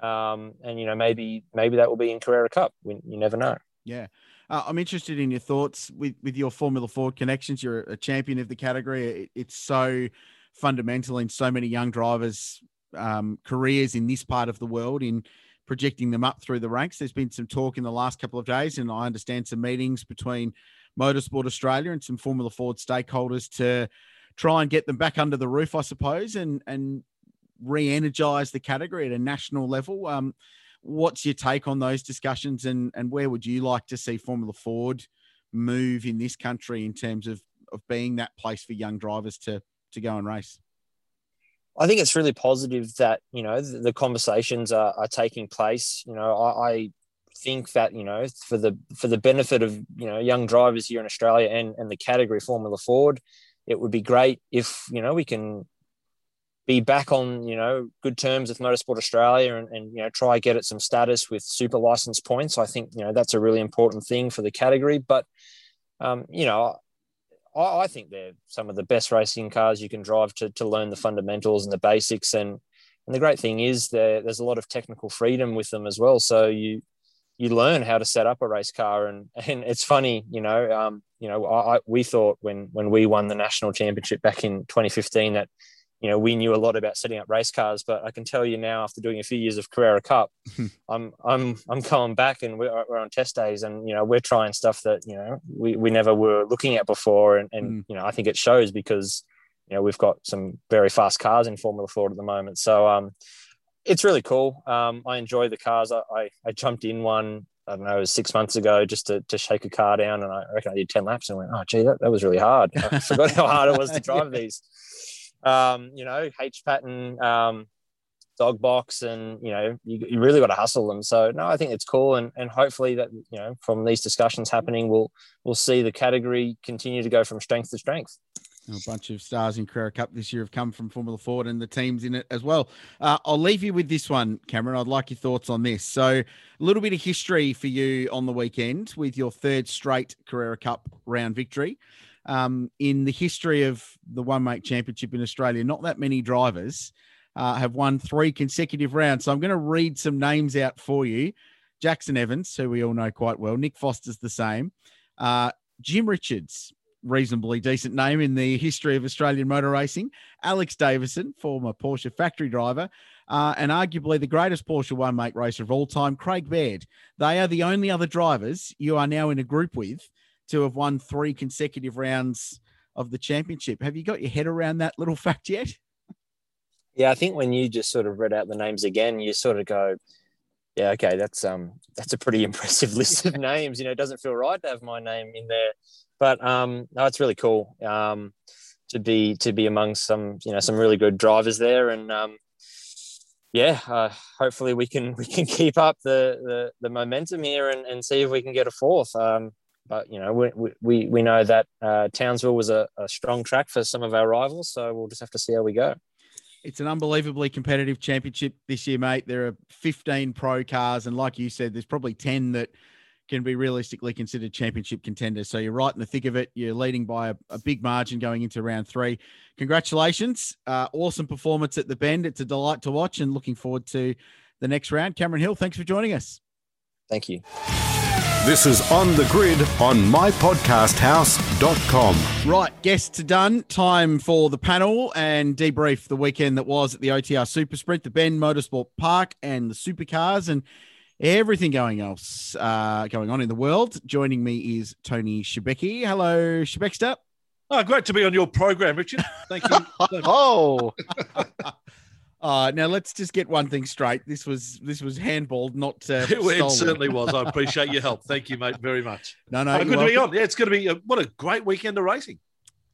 H: Um, and you know maybe maybe that will be in Carrera Cup. We, you never know.
F: Yeah, uh, I'm interested in your thoughts with, with your Formula Ford connections. You're a champion of the category. It, it's so fundamental in so many young drivers' um, careers in this part of the world in projecting them up through the ranks. There's been some talk in the last couple of days, and I understand some meetings between Motorsport Australia and some Formula Ford stakeholders to try and get them back under the roof, I suppose, and and re-energize the category at a national level. Um, what's your take on those discussions and and where would you like to see Formula Ford move in this country in terms of of being that place for young drivers to to go and race?
H: I think it's really positive that you know the, the conversations are, are taking place. You know, I, I, think that you know for the for the benefit of you know young drivers here in Australia and and the category Formula Ford, it would be great if you know we can be back on you know good terms with Motorsport Australia and, and you know try get it some status with super license points. I think you know that's a really important thing for the category. But um, you know, I, I, think they're some of the best racing cars you can drive to to learn the fundamentals and the basics. And and the great thing is there there's a lot of technical freedom with them as well. So you you learn how to set up a race car and and it's funny you know um, you know I, I, we thought when when we won the national championship back in 2015 that you know, we knew a lot about setting up race cars, but I can tell you now, after doing a few years of Carrera Cup, I'm I'm I'm coming back and we're, we're on test days, and you know, we're trying stuff that you know we, we never were looking at before, and, and mm. you know, I think it shows because you know we've got some very fast cars in Formula Ford at the moment, so um, it's really cool. Um, I enjoy the cars. I, I, I jumped in one I don't know, it was six months ago just to, to shake a car down. And I reckon I did 10 laps and went, oh, gee, that, that was really hard. I forgot how hard it was to drive yeah. these um, you know, H pattern, um, dog box, and you know, you, you really got to hustle them. So no, I think it's cool, and and hopefully that you know from these discussions happening, we'll we'll see the category continue to go from strength to strength.
F: A bunch of stars in Carrera Cup this year have come from Formula Ford and the teams in it as well. Uh, I'll leave you with this one, Cameron. I'd like your thoughts on this. So, a little bit of history for you on the weekend with your third straight Carrera Cup round victory um, in the history of the One Make Championship in Australia, not that many drivers uh, have won three consecutive rounds. So I'm going to read some names out for you. Jackson Evans, who we all know quite well. Nick Foster's the same. Uh, Jim Richards, reasonably decent name in the history of Australian motor racing. Alex Davison, former Porsche factory driver, uh, and arguably the greatest Porsche one make racer of all time, Craig Baird. They are the only other drivers you are now in a group with to have won three consecutive rounds of the championship. Have you got your head around that little fact yet?
H: Yeah, I think when you just sort of read out the names again, you sort of go, yeah, okay, that's um that's a pretty impressive list of names. You know, it doesn't feel right to have my name in there, but um, no, it's really cool um to be to be among some you know some really good drivers there, and um, yeah, uh, hopefully we can we can keep up the the, the momentum here and, and see if we can get a fourth. Um, but you know we we, we know that uh, Townsville was a, a strong track for some of our rivals, so we'll just have to see how we go.
F: It's an unbelievably competitive championship this year, mate. There are 15 pro cars, and like you said, there's probably 10 that can be realistically considered championship contenders. So you're right in the thick of it. You're leading by a, a big margin going into round three. Congratulations. Uh, awesome performance at the bend. It's a delight to watch and looking forward to the next round. Cameron Hill, thanks for joining us.
H: Thank you.
A: This is On the Grid on mypodcasthouse.com.
F: Right, guests are done. Time for the panel and debrief the weekend that was at the OTR Super Sprint, the Bend Motorsport Park, and the supercars, and everything going else uh, going on in the world. Joining me is Tony Shebeki. Hello, Shebekster.
B: Oh, great to be on your program, Richard. Thank you.
F: oh. Uh, now let's just get one thing straight. This was this was handballed, not uh,
B: it certainly was. I appreciate your help. Thank you, mate, very much.
F: No, no,
B: good to be on. Yeah, it's going to be a, what a great weekend of racing.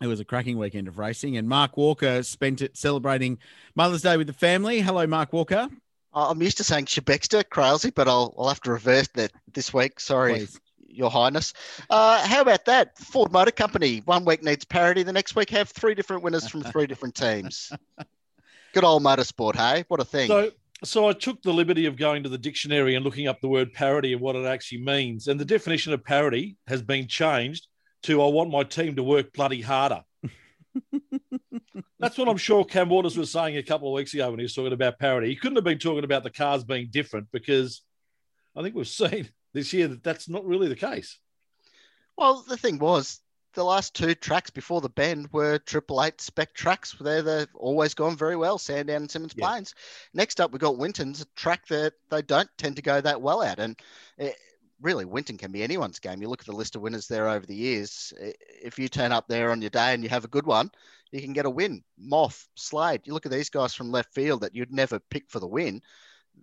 F: It was a cracking weekend of racing, and Mark Walker spent it celebrating Mother's Day with the family. Hello, Mark Walker.
I: I'm used to saying Shebexter, crazy, but I'll, I'll have to reverse that this week. Sorry. Please. Your Highness. Uh, how about that? Ford Motor Company. One week needs parity. The next week have three different winners from three different teams. Good old motorsport, hey? What a thing.
B: So so I took the liberty of going to the dictionary and looking up the word parody and what it actually means. And the definition of parody has been changed to I want my team to work bloody harder. That's what I'm sure Cam Waters was saying a couple of weeks ago when he was talking about parody. He couldn't have been talking about the cars being different because I think we've seen this year that that's not really the case.
I: Well, the thing was, the last two tracks before the bend were Triple Eight spec tracks. They're, they've always gone very well, Sandown and Symmons
B: Yeah.
I: Plains. Next up, we've got Winton's, a track that they don't tend to go that well at. And it, really, Winton can be anyone's game. You look at the list of winners there over the years. Eh, if you turn up there on your day and you have a good one, you can get a win. Moth, Slade, you look at these guys from left field that you'd never pick for the win.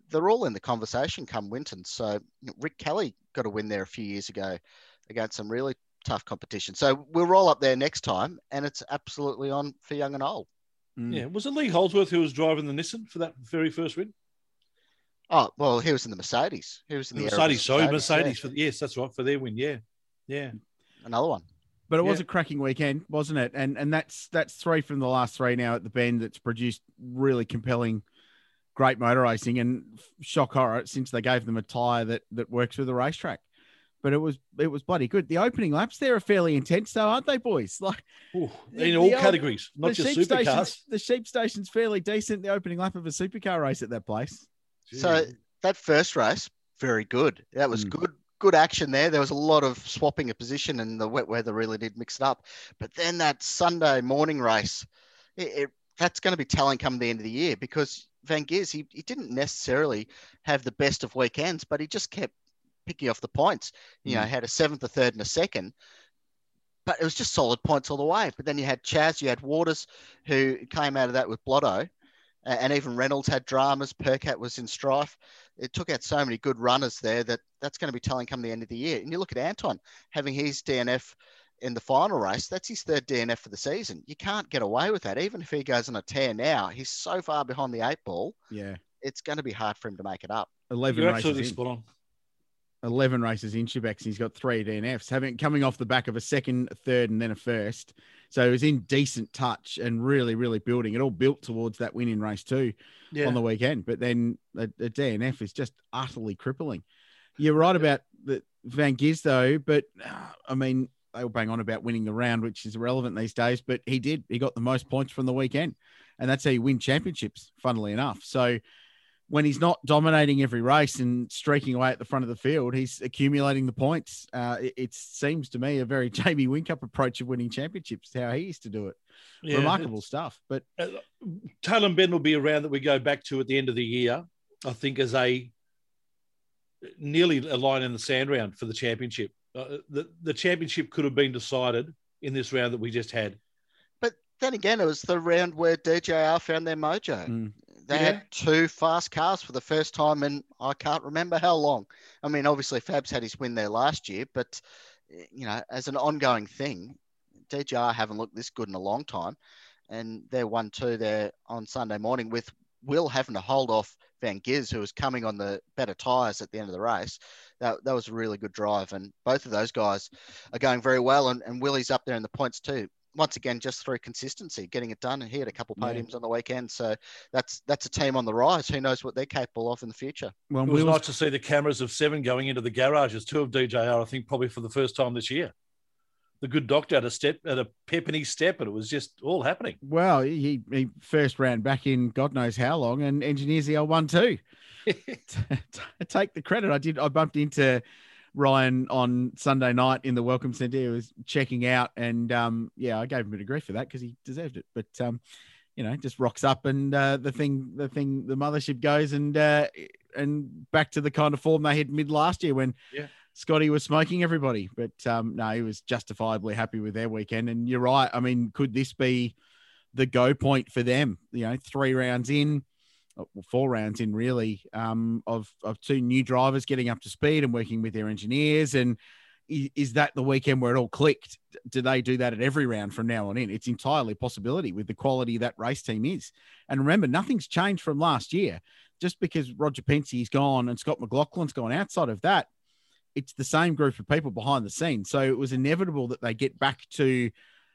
I: They're all in the conversation come Winton. So Rick Kelly got a win there a few years ago against some really tough competition. So we'll roll up there next time, and it's absolutely on for young and old.
F: Mm.
B: Yeah. Was it Lee Holdsworth who was driving the Nissan for that very first win?
I: Oh well, he was in the Mercedes. He was in
B: The
I: the, era of
B: Mercedes, sorry, Mercedes.
I: yeah.
B: For, yes, that's right, for their win. Yeah. Yeah.
I: Another one.
F: But it was a cracking weekend, wasn't it? And and that's that's three from the last three now at the bend that's produced really compelling, great motor racing. And shock horror, since they gave them a tyre that that works with the racetrack. But it was it was bloody good. The opening laps there are fairly intense, though, aren't they, boys? Like
B: Ooh,
F: The-
B: in all
F: the old-
B: categories, not
F: the
B: just
F: sheep
B: supercars.
F: stations. The sheep station's fairly decent. The opening lap of a supercar race at that place.
I: So that first race, very good. That was
F: Mm.
I: good. Good action there. There was a lot of swapping of position, and the wet weather really did mix it up. But then that Sunday morning race, it, it, that's going to be telling come the end of the year because Van Giz, he, he didn't necessarily have the best of weekends, but he just kept picking off the points. You know, mm. had a seventh, a third, and a second. But it was just solid points all the way. But then you had Chaz, you had Waters, who came out of that with Blotto, and even Reynolds had dramas. Percat was in strife. It took out so many good runners there that that's going to be telling come the end of the year. And you look at Anton having his DNF in the final race. That's his third DNF for the season. You can't get away with that. Even if he goes on a tear now, he's so far behind the eight ball.
F: Yeah,
I: It's going to be hard for him to make it up.
F: eleven
B: You're
F: races
B: absolutely
F: in.
B: spot on.
F: 11 races in Shebex and he's got three DNFs, having coming off the back of a second, a third, and then a first. So he was in decent touch and really, really building. It all built towards that win in race two
B: Yeah.
F: on the weekend. But then the, the DNF is just utterly crippling. You're right about the Van Giz though, but uh, I mean, they will bang on about winning the round, which is irrelevant these days, but he did. He got the most points from the weekend. And that's how you win championships, funnily enough. So when he's not dominating every race and streaking away at the front of the field, he's accumulating the points. Uh, it, it seems to me a very Jamie Whincup approach of winning championships, how he used to do it.
B: Yeah.
F: Remarkable stuff. But
B: Uh, Tailem Bend will be around that we go back to at the end of the year, I think, as a nearly a line in the sand round for the championship. Uh, the, the championship could have been decided in this round that we just had.
I: But then again, it was the round where DJR found their mojo.
F: Mm.
I: They
B: Yeah.
I: had two fast cars for the first time and I can't remember how long. I mean, obviously Fabs had his win there last year, but eh, you know, as an ongoing thing, DJR haven't looked this good in a long time, and they're one two there on Sunday morning with Will having to hold off Van Giz, who was coming on the better tyres at the end of the race. That, that was a really good drive, and both of those guys are going very well, and, and Willie's up there in the points too. Once again, just through consistency, getting it done. And he had a couple
F: Yeah.
I: podiums on the weekend, so that's that's a team on the rise. Who knows what they're capable of in the future?
F: well,
B: It was
F: Will's-
B: nice to see the cameras of seven going into the garages, two of DJR, I think, probably for the first time this year. The good doctor had a step, had a pep in his step, and it was just all happening.
F: well, he, he first ran back in God knows how long and engineers the L one too. Take the credit. I did. I bumped into Ryan on Sunday night in the welcome centre. He was checking out, and um, yeah, I gave him a bit of grief for that because he deserved it. But um, you know, just rocks up, and uh, the thing, the thing, the mothership goes, and uh, and back to the kind of form they had mid last year when
B: Yeah.
F: Scotty was smoking everybody. But um, no, he was justifiably happy with their weekend. And you're right. I mean, could this be the go point for them? You know, three rounds in, four rounds in really, um, of of two new drivers getting up to speed and working with their engineers. And is that the weekend where it all clicked? Do they do that at every round from now on in? It's entirely possibility with the quality that race team is. And remember, nothing's changed from last year. Just because Roger Penske's gone and Scott McLaughlin's gone, outside of that, it's the same group of people behind the scenes. So it was inevitable that they get back to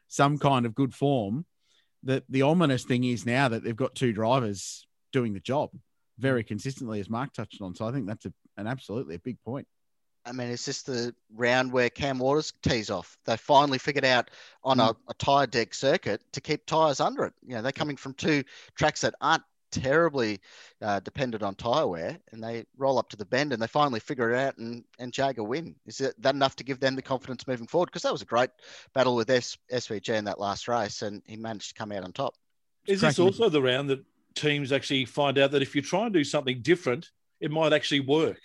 F: some kind of good form. That the ominous thing is now that they've got two drivers doing the job. very consistently, as Mark touched on. So I think that's a, an absolutely a big point.
I: I mean, it's just the round where Cam Waters tees off. They finally figured out on a, a tyre deg circuit to keep tyres under it. You know, they're coming from two tracks that aren't terribly uh, dependent on tyre wear, and they roll up to the bend and they finally figure it out and, and jag a win. Is it that enough to give them the confidence moving forward? Because that was a great battle with S- SVG in that last race, and he managed to come out on top.
B: Is this also the round that teams actually find out that if you try and do something different, it might actually work?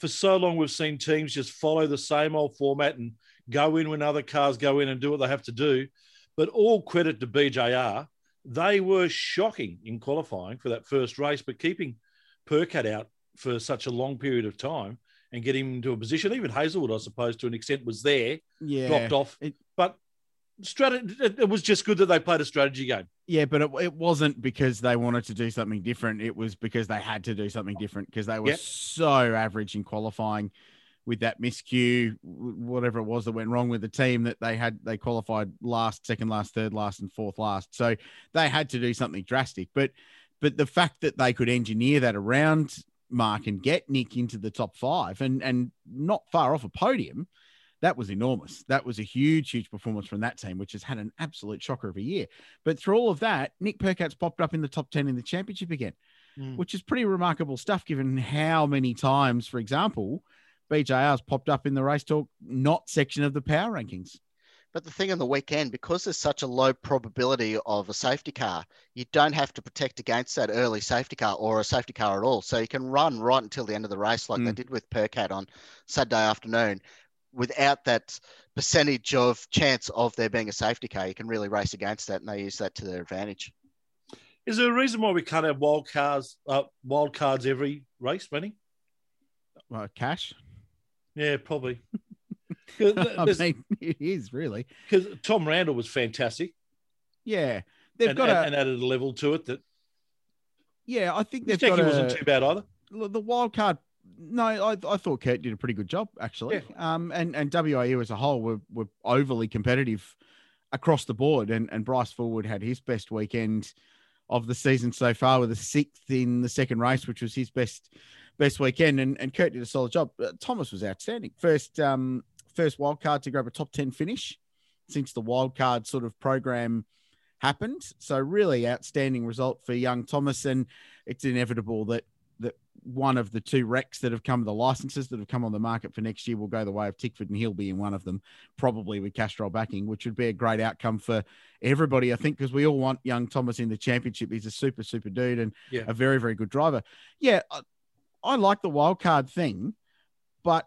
B: For so long, we've seen teams just follow the same old format and go in when other cars go in and do what they have to do. But all credit to BJR. They were shocking in qualifying for that first race, but keeping Percat out for such a long period of time and getting him into a position, even Hazelwood, I suppose, to an extent, was there,
F: Yeah.
B: dropped off.
F: It-
B: strategy, it, was just good that they played a strategy game.
F: Yeah, but it, it wasn't because they wanted to do something different. It was because they had to do something different because they were
B: Yep.
F: so average in qualifying with that miscue, whatever it was that went wrong with the team that they had. They qualified last, second last, third last, and fourth last. So they had to do something drastic. But but the fact that they could engineer that around Mark and get Nick into the top five and and not far off a podium. That was enormous. That was a huge, huge performance from that team, which has had an absolute shocker of a year. But through all of that, Nick Percat's popped up in the top 10 in the championship again,
B: Mm.
F: which is pretty remarkable stuff given how many times, for example, BJR's popped up in the race talk not section of the power rankings.
I: But the thing on the weekend, because there's such a low probability of a safety car, you don't have to protect against that early safety car or a safety car at all. So you can run right until the end of the race, like they
F: Mm.
I: did with Percat on Saturday afternoon, without that percentage of chance of there being a safety car. You can really race against that, and they use that to their advantage.
B: Is there a reason why we can't have wild cars, uh, wild cards every race, Benny?
F: Uh, cash?
B: Yeah, probably.
F: I mean, it is really.
B: Because Tom Randall was fantastic.
F: Yeah. They've
B: and,
F: got
B: and,
F: a,
B: and added a level to it that
F: yeah, I think they've
B: Jackie
F: got a,
B: wasn't too bad either.
F: The wild card. No, I, I thought Kurt did a pretty good job actually. Um, and and WAU as a whole were were overly competitive across the board, and and Bryce Fullwood had his best weekend of the season so far with a sixth in the second race, which was his best best weekend, and and Kurt did a solid job. Uh, Thomas was outstanding. First um first wild card to grab a top ten finish since the wild card sort of program happened. So really outstanding result for young Thomas, and it's inevitable that one of the two RECs that have come, the licenses that have come on the market for next year, will go the way of Tickford, and he'll be in one of them, probably with Castrol backing, which would be a great outcome for everybody, I think, because we all want young Thomas in the championship. He's a super, super dude and
B: Yeah.
F: a very, very good driver. Yeah, I, I like the wild card thing, but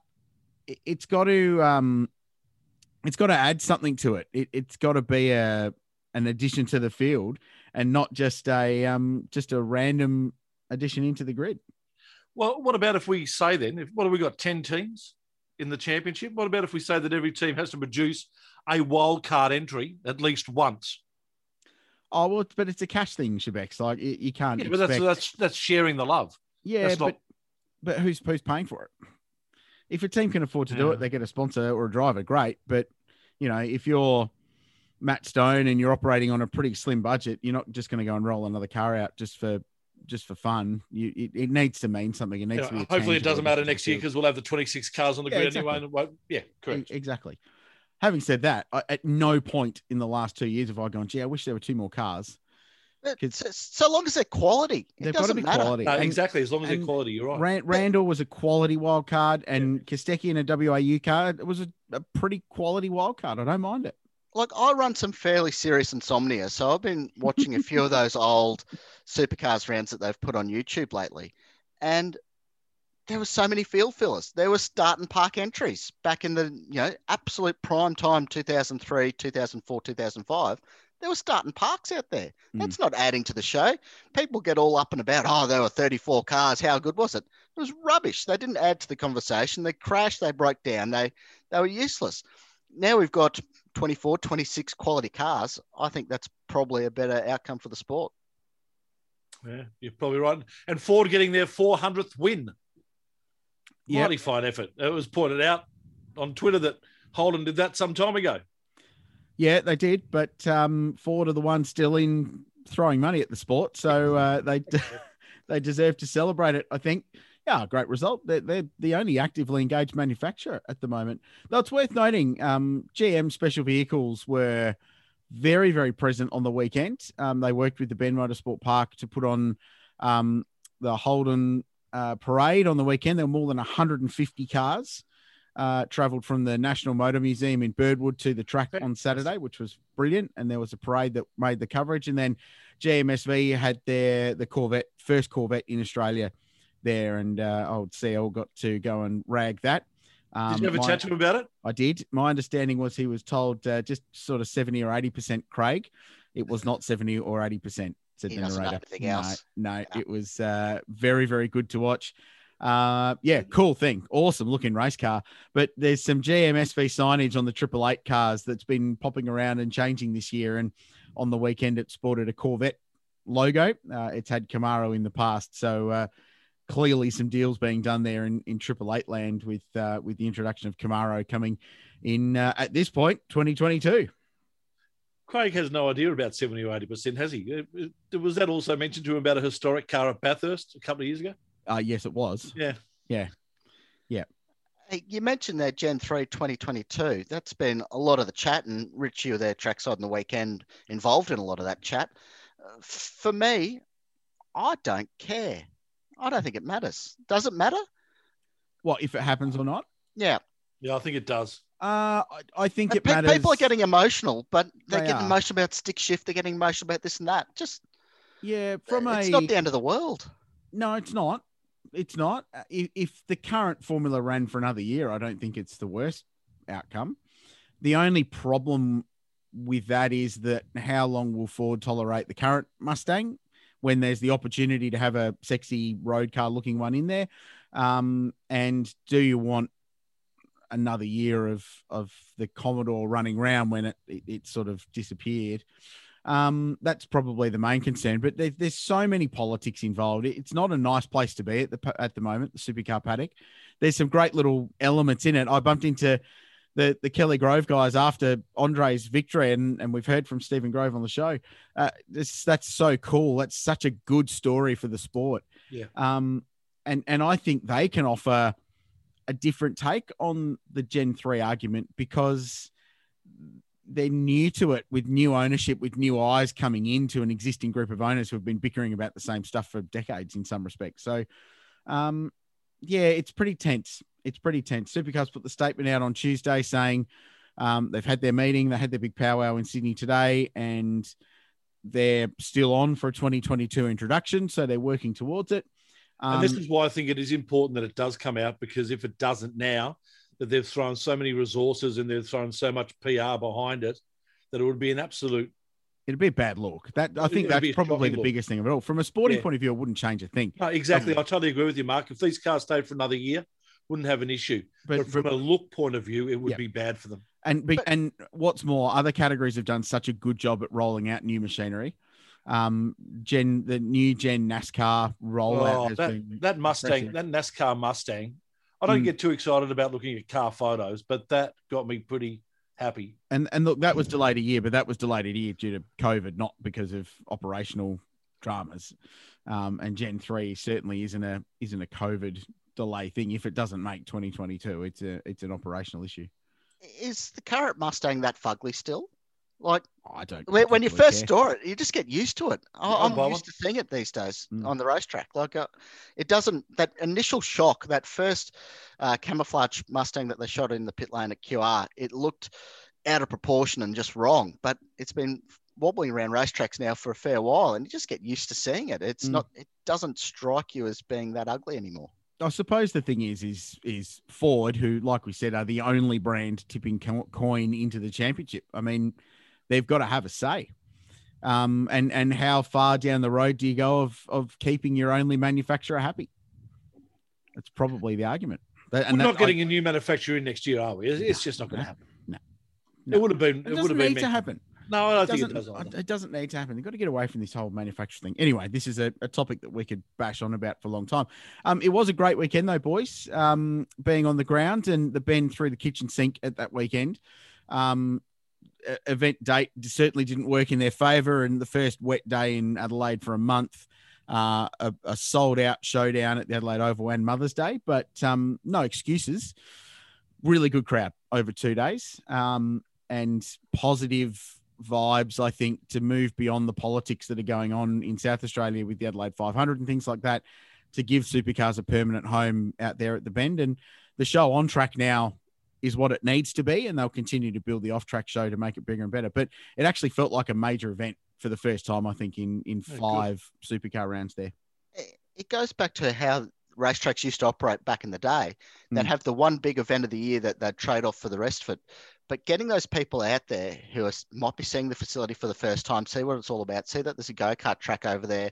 F: it, it's got to um, it's got to add something to it. it it's got to be a an addition to the field and not just a um, just a random addition into the grid.
B: Well, what about if we say then, if, what have we got, 10 teams in the championship? What about if we say that every team has to produce a wild card entry at least once?
F: Oh well, but it's a cash thing, Shebex. Like you, you can't.
B: Yeah, but that's, that's that's sharing the love.
F: yeah,
B: that's
F: but
B: not-
F: but who's who's paying for it? If a team can afford to do it, they get a sponsor or a driver. Great, but you know, if you're Matt Stone and you're operating on a pretty slim budget, you're not just going to go and roll another car out just for just for fun. You it, it needs to mean something. It needs
B: You
F: to be.
B: hopefully, it doesn't matter next year because we'll have the 26 cars on the
F: Yeah,
B: grid
F: exactly.
B: anyway. and won't- Yeah, correct.
F: E- Exactly. Having said that, I, at no point in the last two years have I gone, gee, I wish there were two more cars.
I: It's, it's- so long as they're quality, it
F: They've got to
I: doesn't
F: be
I: matter.
F: quality.
B: No,
F: And-
B: exactly. As long as they're quality, you're right.
F: Ran- Randall was a quality wild card, and Kostecki in a WAU card was a, a pretty quality wild card. I don't mind it.
I: Like I run some fairly serious insomnia, so I've been watching a few of those old supercars rounds that they've put on YouTube lately, and there were so many field fillers. There were start and park entries back in the you know absolute prime time, 2003, 2004, 2005. There were starting parks out there. Hmm. That's not adding to the show. People get all up and about. Oh, there were 34 cars. How good was it? It was rubbish. They didn't add to the conversation. They crashed. They broke down. They they were useless. Now we've got 24, 26 quality cars. I think that's probably a better outcome for the sport.
B: Yeah, you're probably right. And Ford getting their 400th win.
F: Yep.
B: Mighty fine effort. It was pointed out on Twitter that Holden did that some time ago.
F: Yeah, they did, but um, Ford are the ones still in throwing money at the sport, so uh, they they deserve to celebrate it. I think. Yeah, great result. They're, they're the only actively engaged manufacturer at the moment. Though it's worth noting, um, GM Special Vehicles were very, very present on the weekend. Um, they worked with the Bend Motorsport Park to put on um, the Holden uh, parade on the weekend. There were more than 150 cars uh, traveled from the National Motor Museum in Birdwood to the track on Saturday, which was brilliant. And there was a parade that made the coverage. And then GMSV had their the Corvette first Corvette in Australia there, and uh, old CL got to go and rag that. Um,
B: Did you have a
F: my-
B: chat to him about it?
F: I did. My understanding was he was told uh, just sort of 70 or 80% Craig. It was not 70 or 80%, said
I: He
F: the narrator.
I: anything
F: no,
I: else.
F: no, it was uh, very, very good to watch. Uh, yeah, cool thing. Awesome looking race car. But there's some GMSV signage on the Triple Eight cars that's been popping around and changing this year. And on the weekend, it sported a Corvette logo. Uh, it's had Camaro in the past. So, uh, clearly some deals being done there in, in Triple Eight land with uh, with the introduction of Camaro coming in uh, at this point, 2022.
B: Craig has no idea about 70 or 80%, has he? Uh, Was that also mentioned to him about a historic car at Bathurst a couple of years ago?
F: Uh, yes, it was.
B: Yeah.
F: Yeah. Yeah.
I: Hey, you mentioned that Gen 3 2022. That's been a lot of the chat, and Rich, you were there trackside on the weekend, involved in a lot of that chat. Uh, for me, I don't care. I don't think it matters. Does it matter?
F: What if it happens or not?
I: Yeah.
B: Yeah, I think it does.
F: Uh, I, I think
I: And
F: it
I: pe-
F: matters.
I: People are getting emotional, but they're
F: They
I: getting
F: are.
I: emotional about stick shift. They're getting emotional about this and that. Just
F: yeah, from a
I: it's
F: a
I: not the end of the world.
F: No, it's not. It's not. Uh, If, if the current formula ran for another year, I don't think it's the worst outcome. The only problem with that is that how long will Ford tolerate the current Mustang when there's the opportunity to have a sexy road car looking one in there? Um, and do you want another year of of the Commodore running around when it, it, it sort of disappeared? Um, that's probably the main concern. But there, there's so many politics involved. It's not a nice place to be at the at the moment. The supercar paddock. There's some great little elements in it. I bumped into the the Kelly Grove guys after Andre's victory, and and we've heard from Stephen Grove on the show. Uh, this that's so cool. That's such a good story for the sport.
B: Yeah.
F: Um, and and I think they can offer a different take on the Gen three argument because they're new to it with new ownership, with new eyes coming into an existing group of owners who have been bickering about the same stuff for decades in some respects. So, um, yeah, it's pretty tense. It's pretty tense. Supercars put the statement out on Tuesday saying um, they've had their meeting, they had their big powwow in Sydney today, and they're still on for a 2022 introduction. So they're working towards it. Um,
B: and this is why I think it is important that it does come out because if it doesn't now, that they've thrown so many resources and they've thrown so much PR behind it, that it would be an absolute.
F: it'd be a bad look. That I think that's probably the
B: look.
F: biggest thing of it all. From a sporting
B: Yeah.
F: point of view, it wouldn't change a thing.
B: No, exactly. I totally agree with you, Mark. If these cars stayed for another year, wouldn't have an issue. But,
F: But-
B: from a look point of view, it would
F: Yeah.
B: be bad for them.
F: And be, and what's more, other categories have done such a good job at rolling out new machinery. Um, Gen the new Gen NASCAR rollout
B: Oh,
F: has
B: that,
F: been
B: that Mustang,
F: impressive.
B: that NASCAR Mustang. I don't
F: Mm.
B: get too excited about looking at car photos, but that got me pretty happy.
F: and and look, that was delayed a year, but that was delayed a year due to COVID, not because of operational dramas. Um, and Gen three certainly isn't a isn't a COVID delay thing. If it doesn't make 2022, it's a it's an operational issue.
I: Is the current Mustang that fugly still? Like
F: I don't.
I: when, when you first
F: care.
I: store it, you just get used to it. I,
B: Yeah, I'll
I: I'm
B: buy
I: used to seeing it these days
F: Mm.
I: on the racetrack. Like uh, it doesn't that initial shock, that first uh, camouflage Mustang that they shot in the pit lane at QR, it looked out of proportion and just wrong. But it's been wobbling around racetracks now for a fair while, and you just get used to seeing it. It's
F: Mm.
I: not. It doesn't strike you as being that ugly anymore.
F: I suppose the thing is, is is Ford, who, like we said, are the only brand tipping coin into the championship. I mean, they've got to have a say. Um, and and how far down the road do you go of of keeping your only manufacturer happy? That's probably the argument. That-
B: We're not getting a new manufacturer in next year, are we? It's, it's just not going to
F: no,
B: happen.
F: no,
B: It would have been.
F: It
B: It, would have been
F: to happen.
B: No, I don't think
F: doesn't,
B: it does. Either.
F: it doesn't need to happen. You've got to get away from this whole manufacturing thing. Anyway, this is a, a topic that we could bash on about for a long time. Um, it was a great weekend though, boys. Um, being on the ground and the bend through the kitchen sink at that weekend. Um, event date certainly didn't work in their favour, and the first wet day in Adelaide for a month uh, a, a sold out showdown at the Adelaide Oval and Mother's Day, but um, no excuses. Really good crowd over two days um, and positive vibes, I think, to move beyond the politics that are going on in South Australia with the Adelaide 500 and things like that to give supercars a permanent home out there at the bend. And the show on track now is what it needs to be, and they'll continue to build the off track show to make it bigger and better. But it actually felt like a major event for the first time, I think, in in five supercar rounds there.
I: It goes back to how racetracks used to operate back in the day. They'd
F: Mm.
I: have the one big event of the year that they'd trade off for the rest of it. But getting those people out there who are, might be seeing the facility for the first time, see what it's all about, see that there's a go kart track over there,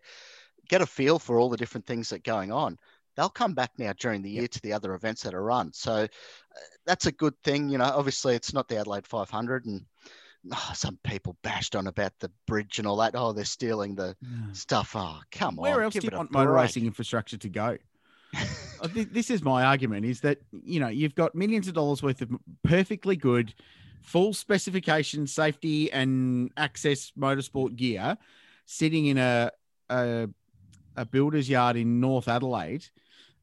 I: get a feel for all the different things that are going on. They'll come back now during the year to the other events that are run. So uh, that's a good thing. You know, obviously it's not the Adelaide 500 and oh, some people bashed on about the bridge and all that. Oh, they're stealing the stuff. Oh, come on.
F: Where else do you want motor racing infrastructure to go? Think this is my argument: is that you know you've got millions of dollars worth of perfectly good, full specification, safety and access motorsport gear sitting in a a, a builder's yard in North Adelaide,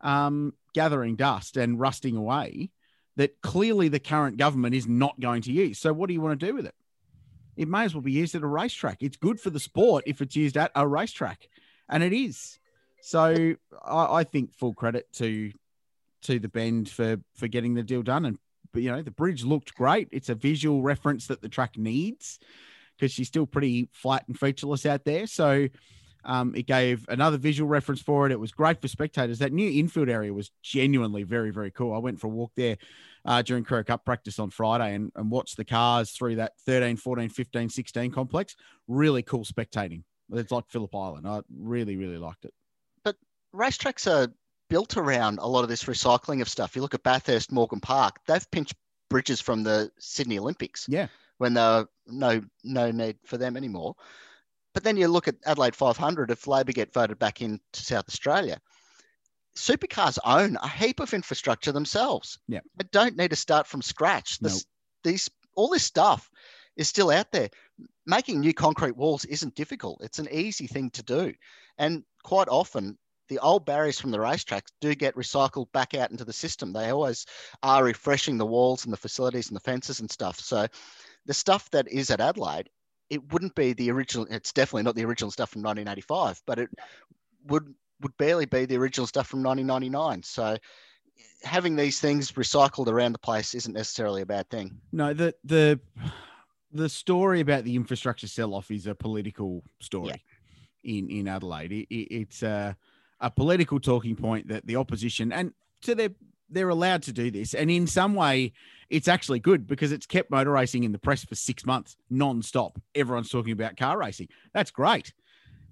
F: um, gathering dust and rusting away. That clearly the current government is not going to use. So what do you want to do with it? It may as well be used at a racetrack. It's good for the sport if it's used at a racetrack, and it is. So I, I think full credit to to the bend for for getting the deal done. And but you know the bridge looked great. It's a visual reference that the track needs because she's still pretty flat and featureless out there. So um, it gave another visual reference for it. It was great for spectators. That new infield area was genuinely very very cool. I went for a walk there uh, during Crow Cup practice on Friday and, and watched the cars through that 13, 14, 15, 16 complex. Really cool spectating. It's like Phillip Island. I really, really liked it.
I: Racetracks are built around a lot of this recycling of stuff. You look at Bathurst, Morgan Park, they've pinched bridges from the Sydney Olympics.
F: Yeah.
I: When there no no need for them anymore. But then you look at Adelaide 500, if Labor get voted back into South Australia, supercars own a heap of infrastructure themselves.
F: Yeah.
I: They don't need to start from scratch. This,
F: Nope.
I: These all this stuff is still out there. Making new concrete walls isn't difficult. It's an easy thing to do. And quite often the old barriers from the racetracks do get recycled back out into the system. They always are refreshing the walls and the facilities and the fences and stuff. So the stuff that is at Adelaide, it wouldn't be the original. It's definitely not the original stuff from 1985, but it would would barely be the original stuff from 1999. So having these things recycled around the place isn't necessarily a bad thing.
F: No, the the the story about the infrastructure sell-off is a political story in in Adelaide. It, it- it's a a political talking point that the opposition and to their they're allowed to do this, and in some way, it's actually good because it's kept motor racing in the press for six months non-stop. Everyone's talking about car racing. That's great.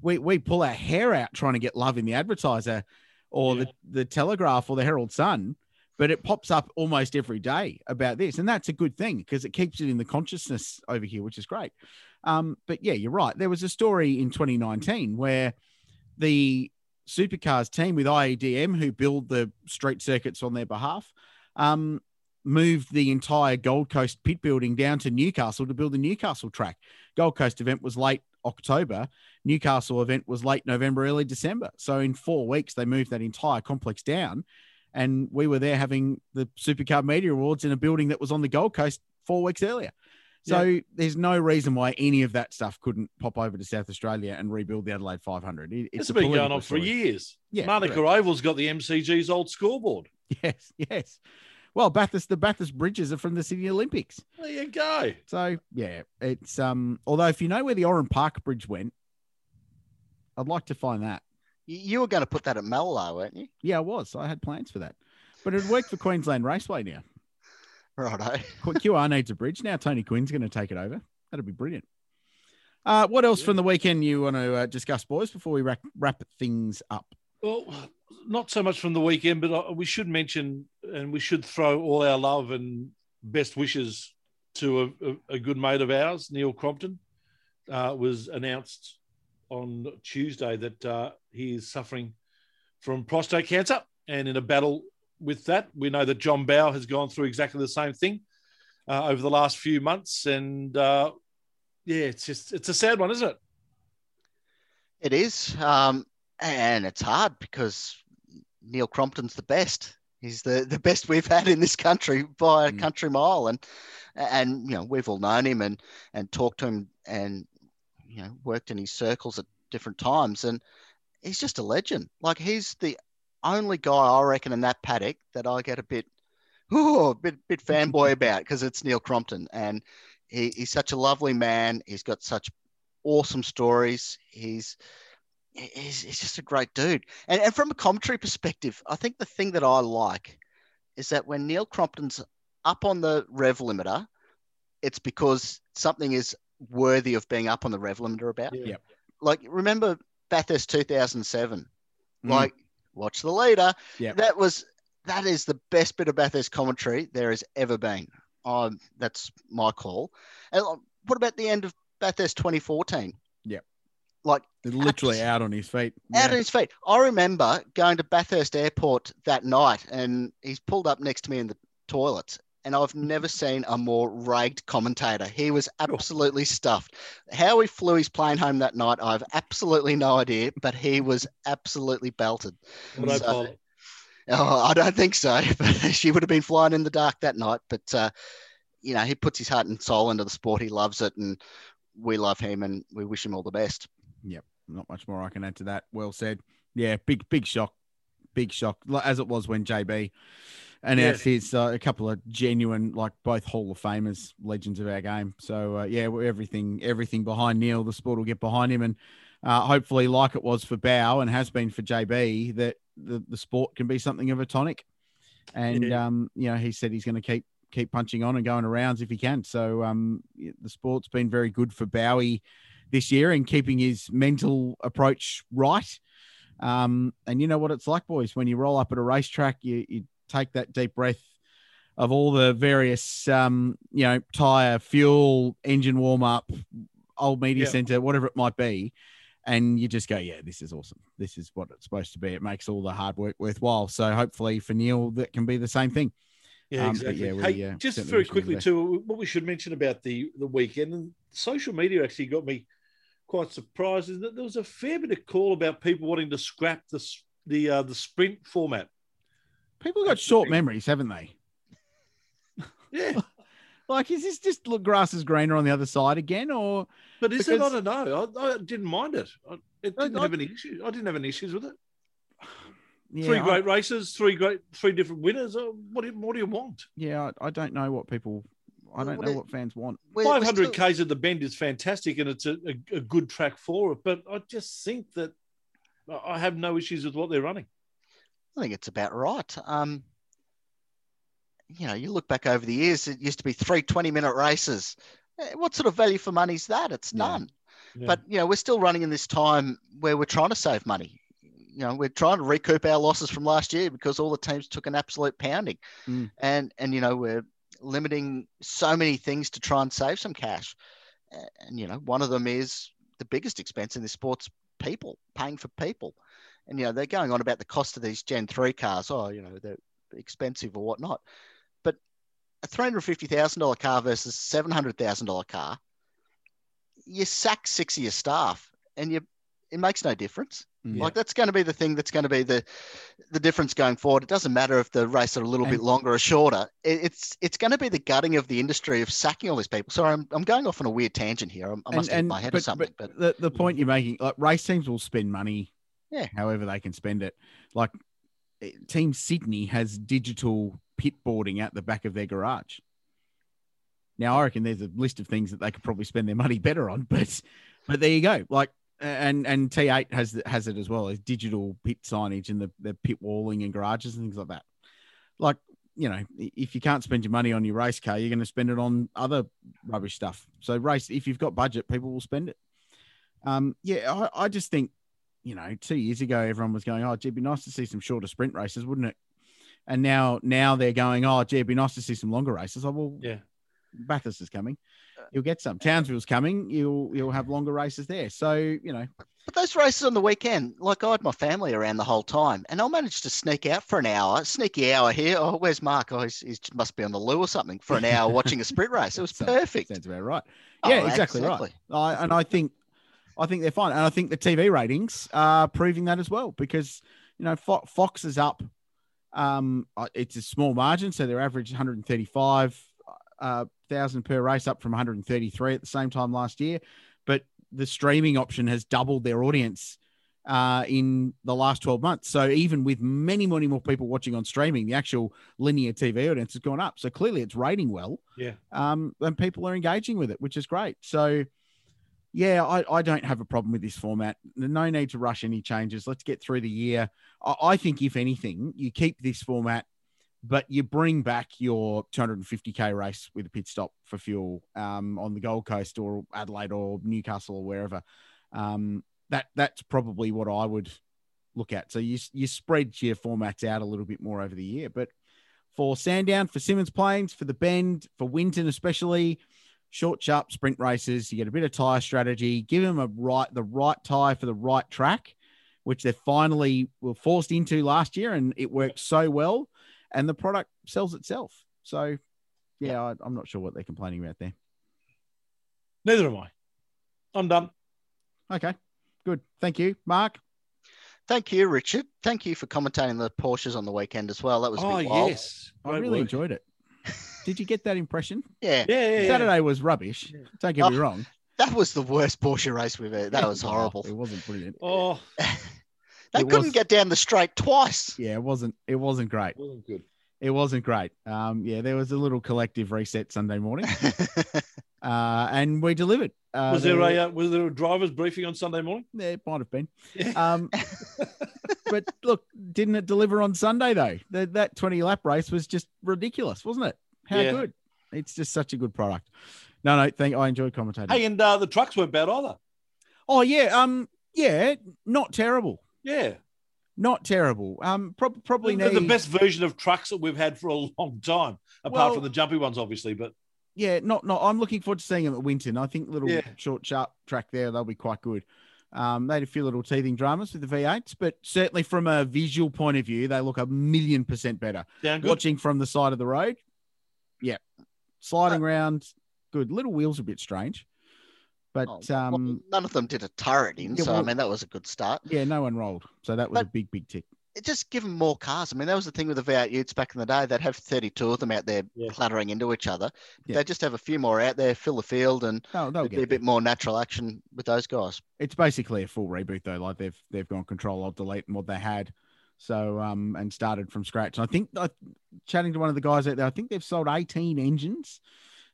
F: We we pull our hair out trying to get love in the advertiser or the, the Telegraph or the Herald Sun but it pops up almost every day about this and that's a good thing because it keeps it in the consciousness over here which is great um, but yeah you're right there was a story in 2019 where the supercars team with iedm who build the street circuits on their behalf um, moved the entire gold coast pit building down to newcastle to build the newcastle track. Gold coast event was late october. Newcastle event was late november early december. So in four weeks they moved that entire complex down and we were there having the Supercar Media Awards in a building that was on the Gold Coast four weeks earlier. So there's no reason why any of that stuff couldn't pop over to South Australia and rebuild the Adelaide 500. It-
B: It's
F: a
B: been going
F: political
B: on for
F: story.
B: years.
F: Yeah,
B: Manuka
F: correct.
B: Oval's got the MCG's old scoreboard.
F: Yes, yes. Well, Bathurst, the Bathurst bridges are from the Sydney Olympics.
B: There you go.
F: So yeah, it's um. Although if you know where the Oran Park Bridge went, I'd like to find that.
I: You, you were going to put that at Mallow, weren't you?
F: Yeah, I was. I had plans for that, but it worked for Queensland Raceway now.
I: Righto.
F: Qu- QR needs a bridge now. Tony Quinn's going to take it over. That'd be brilliant. Uh, what else from the weekend you want to uh, discuss, boys, before we wrap, wrap things up?
B: Well, not so much from the weekend, but uh, we should mention and we should throw all our love and best wishes to a, a, a good mate of ours, Neil Crompton. Uh, was announced on Tuesday that uh, he is suffering from prostate cancer, and in a battle with that, we know that John Bowe has gone through exactly the same thing uh, over the last few months, and uh, yeah, it's just it's a sad one, isn't it?
I: It is. Um, and it's hard because Neil Crompton's the best. He's the, the best we've had in this country by a
F: Mm.
I: country mile, and and you know we've all known him and and talked to him and you know worked in his circles at different times, and he's just a legend. Like he's the only guy I reckon in that paddock that I get a bit, oh, a bit bit fanboy about because it's Neil Crompton, and he, he's such a lovely man. He's got such awesome stories. He's he's, he's just a great dude. And, and from a commentary perspective, I think the thing that I like is that when Neil Crompton's up on the rev limiter, it's because something is worthy of being up on the rev limiter about.
B: Yeah.
I: Like remember Bathurst 2007?
F: Mm.
I: Like watch the leader.
F: Yep.
I: That was that is the best bit of Bathurst commentary there has ever been. Um, that's my call. And what about the end of Bathurst 2014?
F: Yep.
I: Like
F: literally out on his feet.
I: out
F: Yeah.
I: on his feet. I remember going to Bathurst Airport that night, and he's pulled up next to me in the toilets. And I've never seen a more ragged commentator. He was absolutely stuffed. How he flew his plane home that night, I have absolutely no idea, but he was absolutely belted. So-. Oh, I don't think so. But she would have been flying in the dark that night. But uh, you know, he puts his heart and soul into the sport. He loves it, and we love him, and we wish him all the best.
F: Yep, not much more I can add to that. Well said. Yeah, big big shock, big shock. As it was when JB announced his uh, a couple of genuine, like both Hall of Famers, legends of our game. So uh, yeah, everything everything behind Neil. The sport will get behind him, and uh, hopefully, like it was for Bowe and has been for JB, that the, the sport can be something of a tonic. And
B: Yeah.
F: um, you know, he said he's going to keep keep punching on and going arounds if he can. So um, the sport's been very good for Bowie this year and keeping his mental approach right. Um, and you know what it's like, boys, when you roll up at a racetrack, you, you take that deep breath of all the various, um, you know, tire, fuel, engine warm up, old media
B: Yeah.
F: center, whatever it might be. And you just go, yeah, this is awesome. This is what it's supposed to be. It makes all the hard work worthwhile. So hopefully for Neil, that can be the same thing.
B: Yeah,
F: Um,
B: exactly.
F: yeah, we,
B: hey,
F: uh,
B: just very
F: wish him the
B: quickly too, what we should mention about the the weekend and social media actually got me quite surprised is that there was a fair bit of call about people wanting to scrap the the uh, the sprint format.
F: People got short memories, haven't they?
B: Yeah,
F: Like, is this just look grass is greener on the other side again, or
B: but is it? I don't know. I, I didn't mind it. I, it didn't
F: I-
B: have any issues. I didn't have any issues with it.
F: yeah,
B: three
F: I-
B: great races, three great, three different winners. Uh, What do you, what do you want?
F: yeah, I, I don't know what people, I don't
I: what
F: know what fans want.
I: We're- we're
B: Five hundred
I: still-
B: k's at the bend is fantastic, and it's a, a, a good track for it. But I just think that I have no issues with what they're running.
I: I think it's about right. Um, you know, you look back over the years, it used to be three 20 minute races. Eh, What sort of value for money is that? It's none.
B: Yeah.
I: But, you know, we're still running in this time where we're trying to save money. You know, we're trying to recoup our losses from last year because all the teams took an absolute pounding.
F: Mm.
I: And, and, you know, we're limiting so many things to try and save some cash. And, you know, one of them is the biggest expense in this sport's people, paying for people. And, you know, they're going on about the cost of these Gen 3 cars. Oh, you know, they're expensive or whatnot. But a $350,000 car versus $700,000 car, you sack six of your staff and you, it makes no difference.
F: Mm.
I: Like that's going to be the thing that's going to be the the difference going forward. It doesn't matter if the race are a little bit longer or shorter. It, it's it's going to be the gutting of the industry of sacking all these people. Sorry, I'm, I'm going off on a weird tangent here. I'm- I must have hit my head or something. But,
F: the, the point you're making, like race teams will spend money,
I: Yeah.
F: however they can spend it. Like eh, Team Sydney has digital pit boarding out the back of their garage. Now I reckon there's a list of things that they could probably spend their money better on, but but there you go. Like and and T8 has has it as well as digital pit signage and the, the pit walling and garages and things like that. Like you know, if you can't spend your money on your race car, you're going to spend it on other rubbish stuff. So race, if you've got budget, people will spend it. Um, yeah, I, I just think, you know, two years ago everyone was going, "Oh, gee, it'd be nice to see some shorter sprint races, wouldn't it?" And now, now they're going, "Oh, gee, it'd be nice to see some longer races." Oh, well,
B: Yeah.
F: Bathurst is coming. Uh, you'll get some. Townsville's coming. You'll you'll have longer races there. So you know,
I: but those races on the weekend, like I had my family around the whole time, and I managed to sneak out for an hour, sneaky hour here. Oh, where's Mark? Oh, he's, he's must be on the loo or something for an hour watching a sprint race. It was
F: Sounds-
I: perfect.
F: Sounds about right.
I: Oh,
F: Yeah, exactly,
I: exactly.
F: right. I, and I think I think they're fine, and I think the TV ratings are proving that as well because you know Fo- Fox is up. Um, uh, it's a small margin, so their average 135 uh, thousand per race, up from 133 at the same time last year. But the streaming option has doubled their audience uh, in the last 12 months. So even with many, many more people watching on streaming, the actual linear TV audience has gone up. So clearly it's rating well.
B: Yeah.
F: Um, and people are engaging with it, which is great. So yeah, I, I don't have a problem with this format. No need to rush any changes. Let's get through the year. I, I think if anything, you keep this format, but you bring back your 250k race with a pit stop for fuel um, on the Gold Coast or Adelaide or Newcastle or wherever. Um, that that's probably what I would look at. So you you spread your formats out a little bit more over the year. But for Sandown, for Symmons Plains, for the Bend, for Winton especially, short, sharp sprint races, you get a bit of tire strategy. Give them a right the right tire for the right track, which they finally were forced into last year, and it worked so well, and the product sells itself. So. Yeah, I, I'm not sure what they're complaining about there.
B: Neither am I. I'm done.
F: Okay, good. Thank you, Mark.
I: Thank you, Richard. Thank you for commentating the Porsches on the weekend as well. That was a
B: Oh
I: bit wild.
B: yes,
F: I really
B: work.
F: enjoyed it. Did you get that impression?
I: Yeah,
B: Yeah, yeah, yeah.
F: Saturday was rubbish. Don't get me
I: Oh,
F: wrong.
I: that was the worst Porsche race we've ever. That was
F: Oh,
I: horrible.
F: It wasn't brilliant.
B: Oh,
I: They
F: it
I: couldn't
F: was-
I: get down the straight twice.
F: Yeah, it wasn't. It wasn't great.
B: It wasn't good.
F: It wasn't great. Um, yeah, there was a little collective reset Sunday morning, uh, and we delivered. Uh,
B: Was there
F: were-
B: a uh, was there a driver's briefing on Sunday morning?
F: There might have been. Um, but look, didn't it deliver on Sunday though? That that twenty lap race was just ridiculous, wasn't it? How
B: Yeah.
F: good! It's just such a good product. No, no, thank. I enjoyed commentating.
B: Hey, and uh, the trucks weren't bad either.
F: Oh yeah, um, yeah, not terrible.
B: Yeah,
F: Not terrible. Um, prob- probably
B: they're the best version of trucks that we've had for a long time, apart
F: Well-
B: from the jumpy ones, obviously. But
F: Yeah, not not. I'm looking forward to seeing them at Winton. I think little
B: Yeah.
F: short, sharp track there, they'll be quite good. Um, they had a few little teething dramas with the V8s, but certainly from a visual point of view, they look a million percent better.
B: down good.
F: Watching from the side of the road, yeah, sliding around, good. Little wheels a bit strange, but
I: Oh, well,
F: um,
I: none of them did a turret in,
F: Yeah,
I: so I mean that was a good start.
F: yeah, no one rolled, so that was a big, big tick.
I: It just give them more cars. I mean, that was the thing with the V8 Utes back in the day. They'd have 32 of them out there
B: Yeah.
I: clattering into each other.
F: Yeah.
I: They just have a few more out there, fill the field, and
F: No, they'll
I: it'd be a bit more natural action with those guys.
F: it's basically a full reboot though. Like they've they've gone control alt delete and what they had, so um and started from scratch. And I think uh, chatting to one of the guys out there, I think they've sold eighteen engines,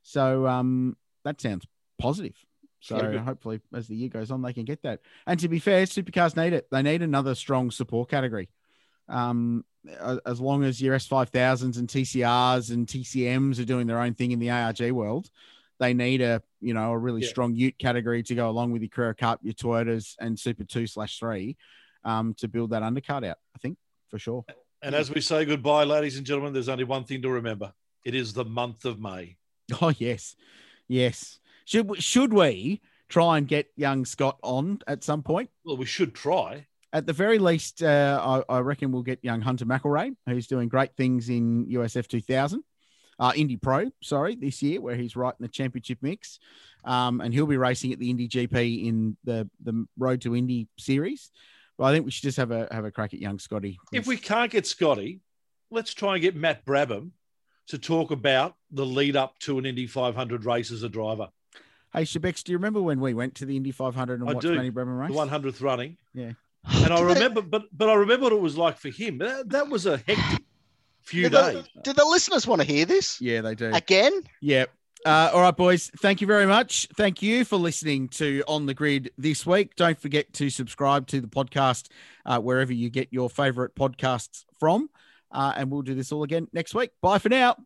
F: so um that sounds positive. So
B: good.
F: hopefully as the year goes on, they can get that. And to be fair, supercars need it. They need another strong support category. Um, as long as your S five thousands and TCRs and TCMs are doing their own thing in the ARG world, they need a you know a really
B: Yeah.
F: strong Ute category to go along with your Carrera Cup, your Toyotas, and Super Two slash Three, um, to build that undercard out. I think for sure.
B: And as we say goodbye, ladies and gentlemen, there's only one thing to remember: it is the month of May.
F: Oh yes, yes. Should we- should we try and get young Scott on at some point?
B: Well, we should try.
F: At the very least, uh, I, I reckon we'll get young Hunter McElrea, who's doing great things in USF 2000, uh, Indy Pro, sorry, this year, where he's right in the championship mix. Um, and he'll be racing at the Indy GP in the, the Road to Indy series. But I think we should just have a have a crack at young Scotty.
B: If we can't get Scotty, let's try and get Matt Brabham to talk about the lead up to an Indy 500 race as a driver.
F: Hey, Shebex, do you remember when we went to the Indy 500 and
B: I
F: watched
B: do.
F: Matty Brabham race?
B: The 100th running.
F: Yeah.
B: And I remember, but but I remember what it was like for him. That, that was a hectic few
I: Did the,
B: days.
I: did the listeners want to hear this
F: Yeah, they do.
I: again?
F: Yeah. Uh, all right, boys. Thank you very much. Thank you for listening to On the Grid this week. Don't forget to subscribe to the podcast uh, wherever you get your favorite podcasts from. Uh, and we'll do this all again next week. Bye for now.